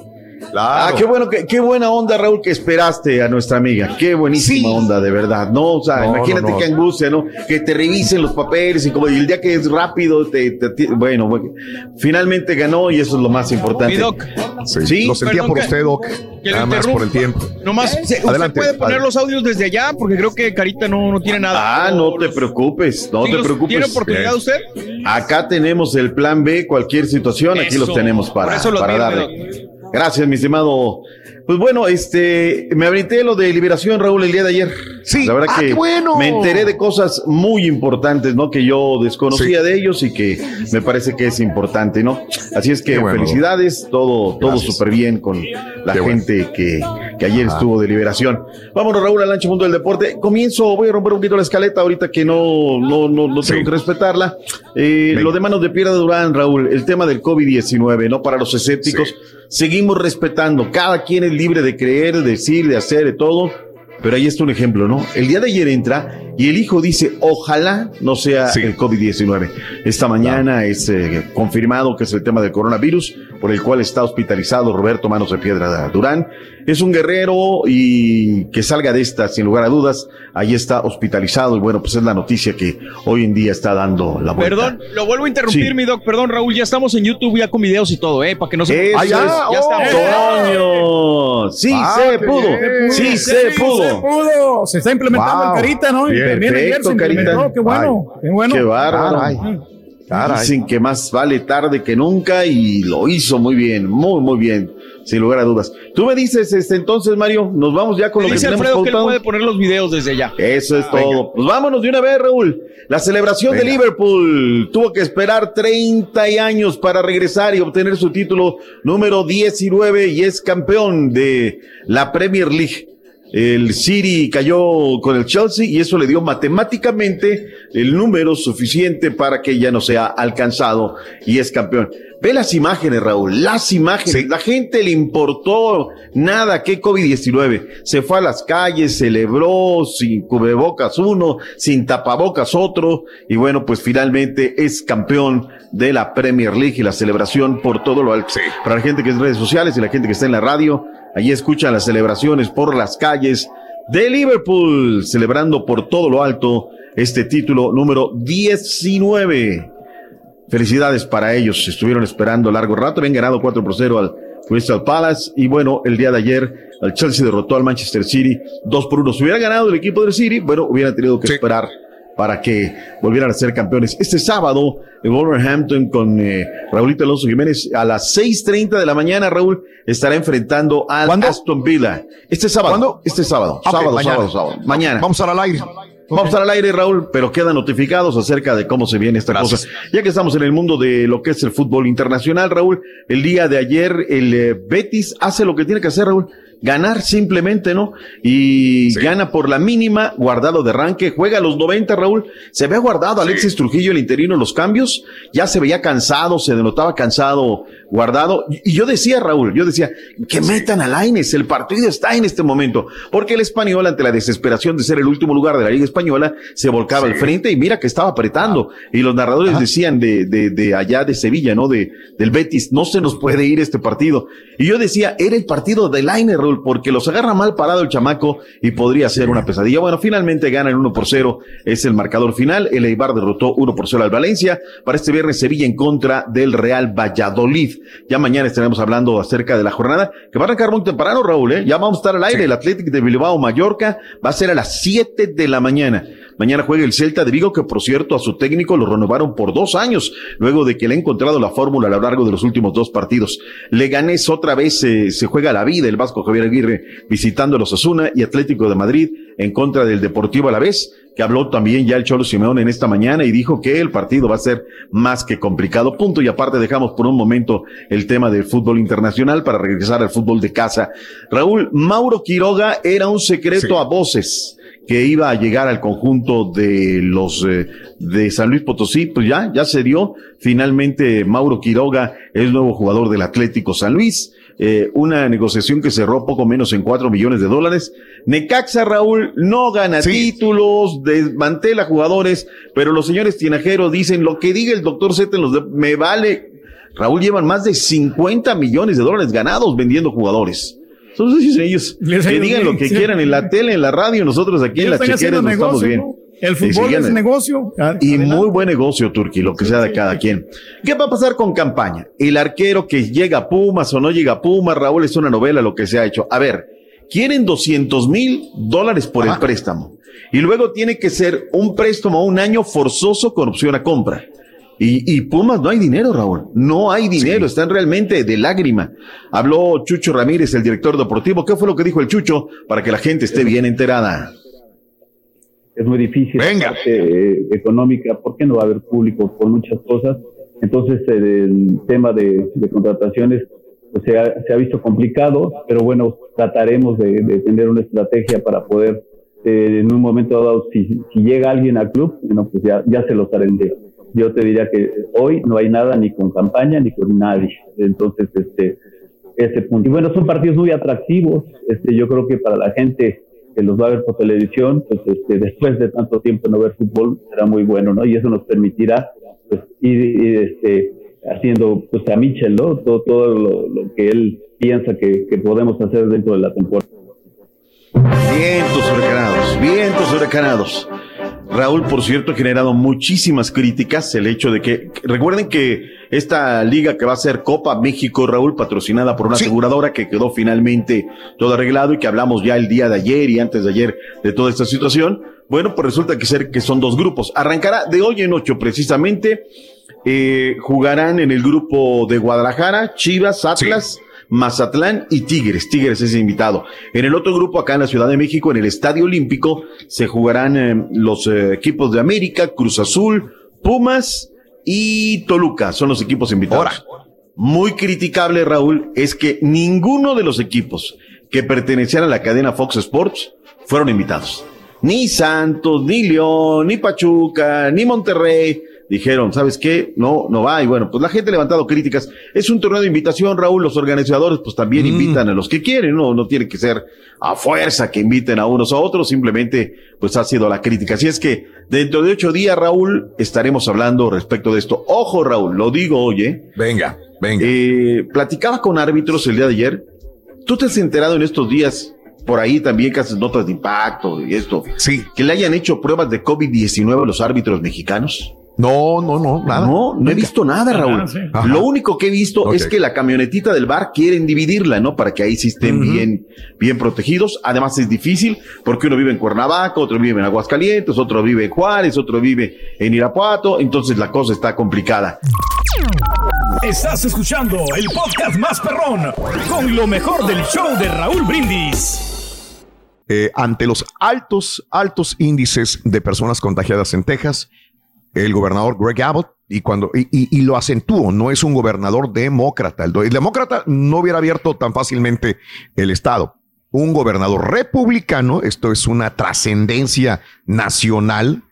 Ah, qué bueno, que, qué buena onda, Raúl, que esperaste a nuestra amiga. Qué buenísima onda, de verdad. No, o sea, No, imagínate no, no. qué angustia, ¿no? Que te revisen los papeles y como y el día que es rápido, te, te- te- bueno, bueno, finalmente ganó y eso es lo más importante. Mi doc. Sí, Sí, lo sentía perdón por usted, Doc. que lo Nada más por el tiempo. Nomás, ¿se- ¿usted Adelante, puede poner adelante. los audios desde allá? Porque creo que Carita no, no tiene nada. Ah, no te preocupes, no ¿Sí te preocupes. ¿Tiene oportunidad Bien. usted? Acá tenemos el plan B, cualquier situación, aquí los tenemos para, Por eso lo para darle. Gracias, mi estimado. Pues bueno, este, me abrité lo de liberación, Raúl, el día de ayer. Sí. La verdad Ah, que bueno. me enteré de cosas muy importantes, ¿no? Que yo desconocía de ellos y que me parece que es importante, ¿no? Así es que bueno. felicidades, todo, todo súper bien con la Qué bueno. gente que, que ayer estuvo de liberación. Vámonos, Raúl, al ancho mundo del deporte. Comienzo, voy a romper un poquito la escaleta ahorita que no, no, no, no tengo que respetarla. Eh, lo de manos de Piedra Durán, Raúl, el tema del COVID-19, ¿no? Para los escépticos, seguimos respetando. Cada quien es libre de creer, de decir, de hacer, de todo. Pero ahí está un ejemplo, ¿no? El día de ayer entra y el hijo dice, ojalá no sea el COVID-19. Esta mañana es eh, confirmado que es el tema del coronavirus, por el cual está hospitalizado Roberto Manos de Piedra Durán. Es un guerrero y que salga de esta, sin lugar a dudas, ahí está hospitalizado y bueno, pues es la noticia que hoy en día está dando la vuelta. Perdón, lo vuelvo a interrumpir, Sí. mi doc. Perdón, Raúl, ya estamos en YouTube ya con videos y todo, ¿eh? Para que no se... Eso Ah, ya, es, ya estamos. Toño. Sí Ah, se pudo. bien. Sí se pudo. Se pudo. Se está implementando Wow. el Carita, ¿no? Ayer se Perfecto, implementó. Carita. Qué bueno. Ay, Qué bueno. Qué bárbaro. Caray. Dicen que más vale tarde que nunca y lo hizo muy bien, muy, muy bien, sin lugar a dudas. Tú me dices, este, entonces, Mario, nos vamos ya con lo que dice Alfredo que él puede poner los videos desde ya. Eso es Ah, todo. venga. Pues vámonos de una vez, Raúl. La celebración de Venga. Liverpool tuvo que esperar 30 años para regresar y obtener su título número 19 y es campeón de la Premier League. El City cayó con el Chelsea y eso le dio matemáticamente el número suficiente para que ya no sea alcanzado y es campeón. Ve las imágenes, Raúl, las imágenes. La gente le importó nada que COVID-19. Se fue a las calles, celebró sin cubrebocas uno, sin tapabocas otro. Y bueno, pues finalmente es campeón de la Premier League y la celebración por todo lo alto. Para la gente que es en redes sociales y la gente que está en la radio, allí escuchan las celebraciones por las calles de Liverpool, celebrando por todo lo alto este título número 19. Felicidades para ellos. Estuvieron esperando largo rato. Habían ganado 4 por 0 al Crystal Palace. Y bueno, el día de ayer, el Chelsea derrotó al Manchester City 2 por 1. Si hubiera ganado el equipo del City, bueno, hubieran tenido que esperar para que volvieran a ser campeones. Este sábado, el Wolverhampton con eh, Raúlito Alonso Jiménez a las 6.30 de la mañana, Raúl, estará enfrentando al Aston Villa. Este sábado. ¿Cuándo? Este sábado. Ok, sábado, mañana. sábado, sábado. Mañana. Vamos al aire. Vamos a estar al aire, Raúl, pero quedan notificados acerca de cómo se viene esta cosa. Ya que estamos en el mundo de lo que es el fútbol internacional, Raúl, el día de ayer el eh, Betis hace lo que tiene que hacer, Raúl. Ganar simplemente, ¿no? Y gana por la mínima, guardado de arranque, juega a los 90, Raúl. Se ve guardado Alexis Trujillo, el interino, los cambios. Ya se veía cansado, se denotaba cansado, guardado. Y yo decía, Raúl, yo decía, que metan a Laines, el partido está en este momento. Porque el español, ante la desesperación de ser el último lugar de la Liga Española, se volcaba al frente y mira que estaba apretando. Y los narradores decían de, de, de allá de Sevilla, ¿no? De, del Betis, no se nos puede ir este partido. Y yo decía, era el partido de Laines, Porque los agarra mal parado el chamaco y podría ser una pesadilla. Bueno, finalmente ganan 1 por 0, es el marcador final. El Eibar derrotó 1 por 0 al Valencia. Para este viernes, Sevilla en contra del Real Valladolid. Ya mañana estaremos hablando acerca de la jornada, que va a arrancar muy temprano, Raúl, ¿eh? Ya vamos a estar al aire. El Athletic de Bilbao, Mallorca, va a ser a las 7 de la mañana. Mañana juega el Celta de Vigo, que por cierto a su técnico lo renovaron por dos años, luego de que le ha encontrado la fórmula a lo largo de los últimos dos partidos. Leganés otra vez eh, se juega la vida, el Vasco Javier Aguirre visitando a los Asuna y Atlético de Madrid en contra del Deportivo a la vez, que habló también ya el Cholo Simeón en esta mañana y dijo que el partido va a ser más que complicado. Punto. Y aparte dejamos por un momento el tema del fútbol internacional para regresar al fútbol de casa. Raúl, Mauro Quiroga era un secreto a voces que iba a llegar al conjunto de los eh, de San Luis Potosí, pues ya, ya se dio. Finalmente Mauro Quiroga es nuevo jugador del Atlético San Luis. Eh, una negociación que cerró poco menos en cuatro millones de dólares. Necaxa Raúl no gana títulos, desmantela jugadores, pero los señores tinajeros dicen lo que diga el doctor Z en los de- me vale. Raúl llevan más de 50 millones de dólares ganados vendiendo jugadores. Entonces ellos Les que digan lo que sí. quieran en la tele, en la radio, nosotros aquí en Ellos la están haciendo chequera nos estamos bien. ¿no? El fútbol es negocio. Ah, y muy buen negocio, Turki, lo que sea de cada quien. ¿Qué va a pasar con campaña? El arquero que llega a Pumas o no llega a Pumas, Raúl, es una novela lo que se ha hecho. A ver, quieren 200 mil dólares por el préstamo. Y luego tiene que ser un préstamo a un año forzoso con opción a compra. Y, y Pumas no hay dinero, Raúl. No hay dinero. Están realmente de lágrima. Habló Chucho Ramírez, el director deportivo. ¿Qué fue lo que dijo el Chucho para que la gente esté bien enterada? es muy difícil la parte eh, económica porque no va a haber público por muchas cosas. Entonces eh, el tema de, de contrataciones pues, se, ha, se ha visto complicado, pero bueno, trataremos de, de tener una estrategia para poder eh, en un momento dado, si, si llega alguien al club, bueno, pues ya, ya se lo haré. Yo te diría que hoy no hay nada ni con campaña ni con nadie. Entonces, este, ese punto. Y bueno, son partidos muy atractivos. Este, yo creo que para la gente que los va a ver por televisión, pues este, después de tanto tiempo no ver fútbol, será muy bueno, ¿no? Y eso nos permitirá pues, ir, este, haciendo pues a Michel, ¿no? Todo, todo lo, lo que él piensa que, que podemos hacer dentro de la temporada. Vientos huracanados, vientos huracanados. Raúl, por cierto, ha generado muchísimas críticas el hecho de que, recuerden que esta liga que va a ser Copa México, Raúl, patrocinada por una aseguradora que quedó finalmente todo arreglado y que hablamos ya el día de ayer y antes de ayer de toda esta situación. Bueno, pues resulta que ser que son dos grupos. Arrancará de hoy en ocho precisamente. Eh, jugarán en el grupo de Guadalajara, Chivas, Atlas. Mazatlán y Tigres. Tigres es invitado. En el otro grupo, acá en la Ciudad de México, en el Estadio Olímpico, se jugarán eh, los eh, equipos de América, Cruz Azul, Pumas y Toluca. Son los equipos invitados. Muy criticable, Raúl, es que ninguno de los equipos que pertenecían a la cadena Fox Sports fueron invitados. Ni Santos, ni León, ni Pachuca, ni Monterrey dijeron, ¿sabes qué? No, no va. Y bueno, pues la gente ha levantado críticas. Es un torneo de invitación, Raúl. Los organizadores pues también invitan a los que quieren, no, no tiene que ser a fuerza que inviten a unos a otros, simplemente pues ha sido la crítica. Así es que dentro de ocho días, Raúl, estaremos hablando respecto de esto. Ojo, Raúl, lo digo, oye. Venga, venga. Eh, platicaba con árbitros el día de ayer. ¿Tú te has enterado en estos días por ahí también que haces notas de impacto y esto? Sí. Que le hayan hecho pruebas de COVID-19 a los árbitros mexicanos. No, no, no, nada. No, no he visto nada, Raúl. Sí. Ajá. Lo único que he visto es que la camionetita del bar quieren dividirla, ¿no? Para que ahí sí estén bien, bien protegidos. Además es difícil porque uno vive en Cuernavaca, otro vive en Aguascalientes, otro vive en Juárez, otro vive en Irapuato. Entonces la cosa está complicada. Estás escuchando el podcast más perrón con lo mejor del show de Raúl Brindis. Eh, ante los altos, altos índices de personas contagiadas en Texas, el gobernador Greg Abbott, y cuando, y, y- lo acentúo, no es un gobernador demócrata. El demócrata no hubiera abierto tan fácilmente el estado. Un gobernador republicano, esto es una trascendencia nacional,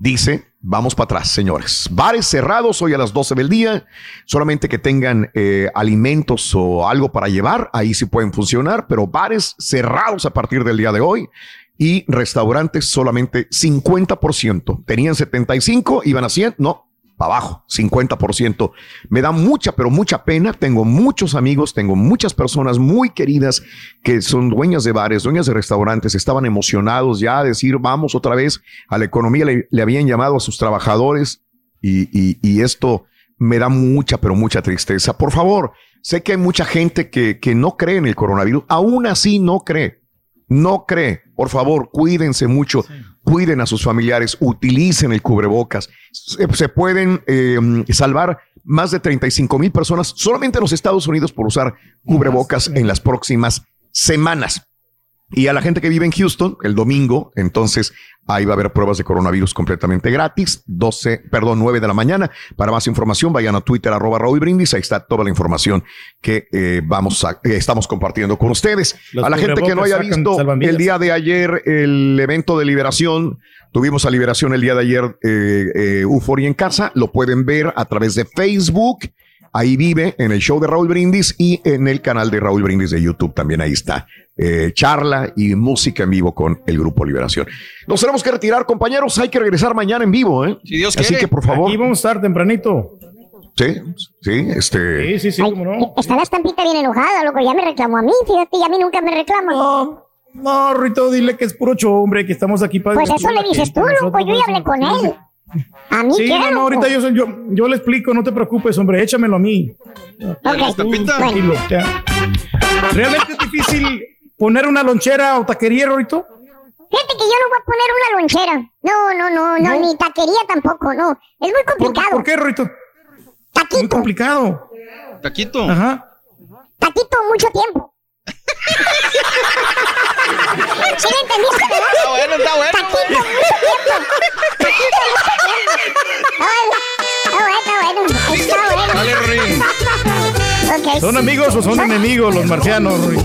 dice, vamos para atrás, señores. Bares cerrados hoy a las 12 del día, solamente que tengan eh, alimentos o algo para llevar, ahí sí pueden funcionar, pero bares cerrados a partir del día de hoy y restaurantes solamente 50%. Tenían 75, iban a 100, no, para abajo, 50%. Me da mucha, pero mucha pena. Tengo muchos amigos, tengo muchas personas muy queridas que son dueñas de bares, dueñas de restaurantes, estaban emocionados ya a decir, vamos otra vez a la economía, le, habían llamado a sus trabajadores y, y- y esto me da mucha, pero mucha tristeza. Por favor, sé que hay mucha gente que, que no cree en el coronavirus, aún así no cree no cree, por favor, cuídense mucho, cuiden a sus familiares, utilicen el cubrebocas. Se, se pueden eh, salvar más de 35 mil personas solamente en los Estados Unidos por usar cubrebocas en las próximas semanas. Y a la gente que vive en Houston, el domingo, entonces ahí va a haber pruebas de coronavirus completamente gratis, 12, perdón, 9 de la mañana. Para más información, vayan a Twitter, arroba Raúl Brindis, ahí está toda la información que eh, vamos a, eh, estamos compartiendo con ustedes. Los a la gente que no haya visto el día de ayer el evento de liberación, tuvimos a liberación el día de ayer, eh, eh, Euforia en casa, lo pueden ver a través de Facebook. Ahí vive en el show de Raúl Brindis y en el canal de Raúl Brindis de YouTube también ahí está. eh, charla y música en vivo con el Grupo Liberación. Nos tenemos que retirar, compañeros. Hay que regresar mañana en vivo, ¿eh? Si Dios Así quiere. que por favor. Aquí vamos a estar tempranito. Sí, sí, este. Sí, sí, sí, cómo no. Está la estampita bien enojada, loco. Ya me reclamó a mí, fíjate, y a mí nunca me reclama. No, no, Rito, dile que es puro show, hombre, que estamos aquí para. Pues eso le dices tú, loco. Yo ya hablé con él. A mí Sí, qué, no, no, ahorita yo, soy- yo, yo le explico, no te preocupes, hombre, échamelo a mí. Ok, Tú, tranquilo, ya. Realmente es difícil poner una lonchera o taquería, Rito. Fíjate que yo no voy a poner una lonchera. No, no, no, no, ni taquería tampoco, no. Es muy complicado. ¿Por qué, Rito? Taquito. Muy complicado. Taquito. Ajá. Taquito mucho tiempo. ¿Sí me entendiste, verdad? Está bueno, está bueno. Taquito mucho tiempo. Taquito mucho tiempo. Ay, Está bueno, está bueno. Está bueno. Dale, Rory. Ok, ¿Son sí. amigos o son enemigos los marcianos, Rory?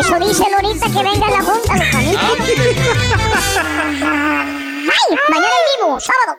Eso dice ahorita que venga la junta, los panitos. Ay, mañana en vivo, sábado.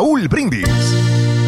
Raúl Brindis.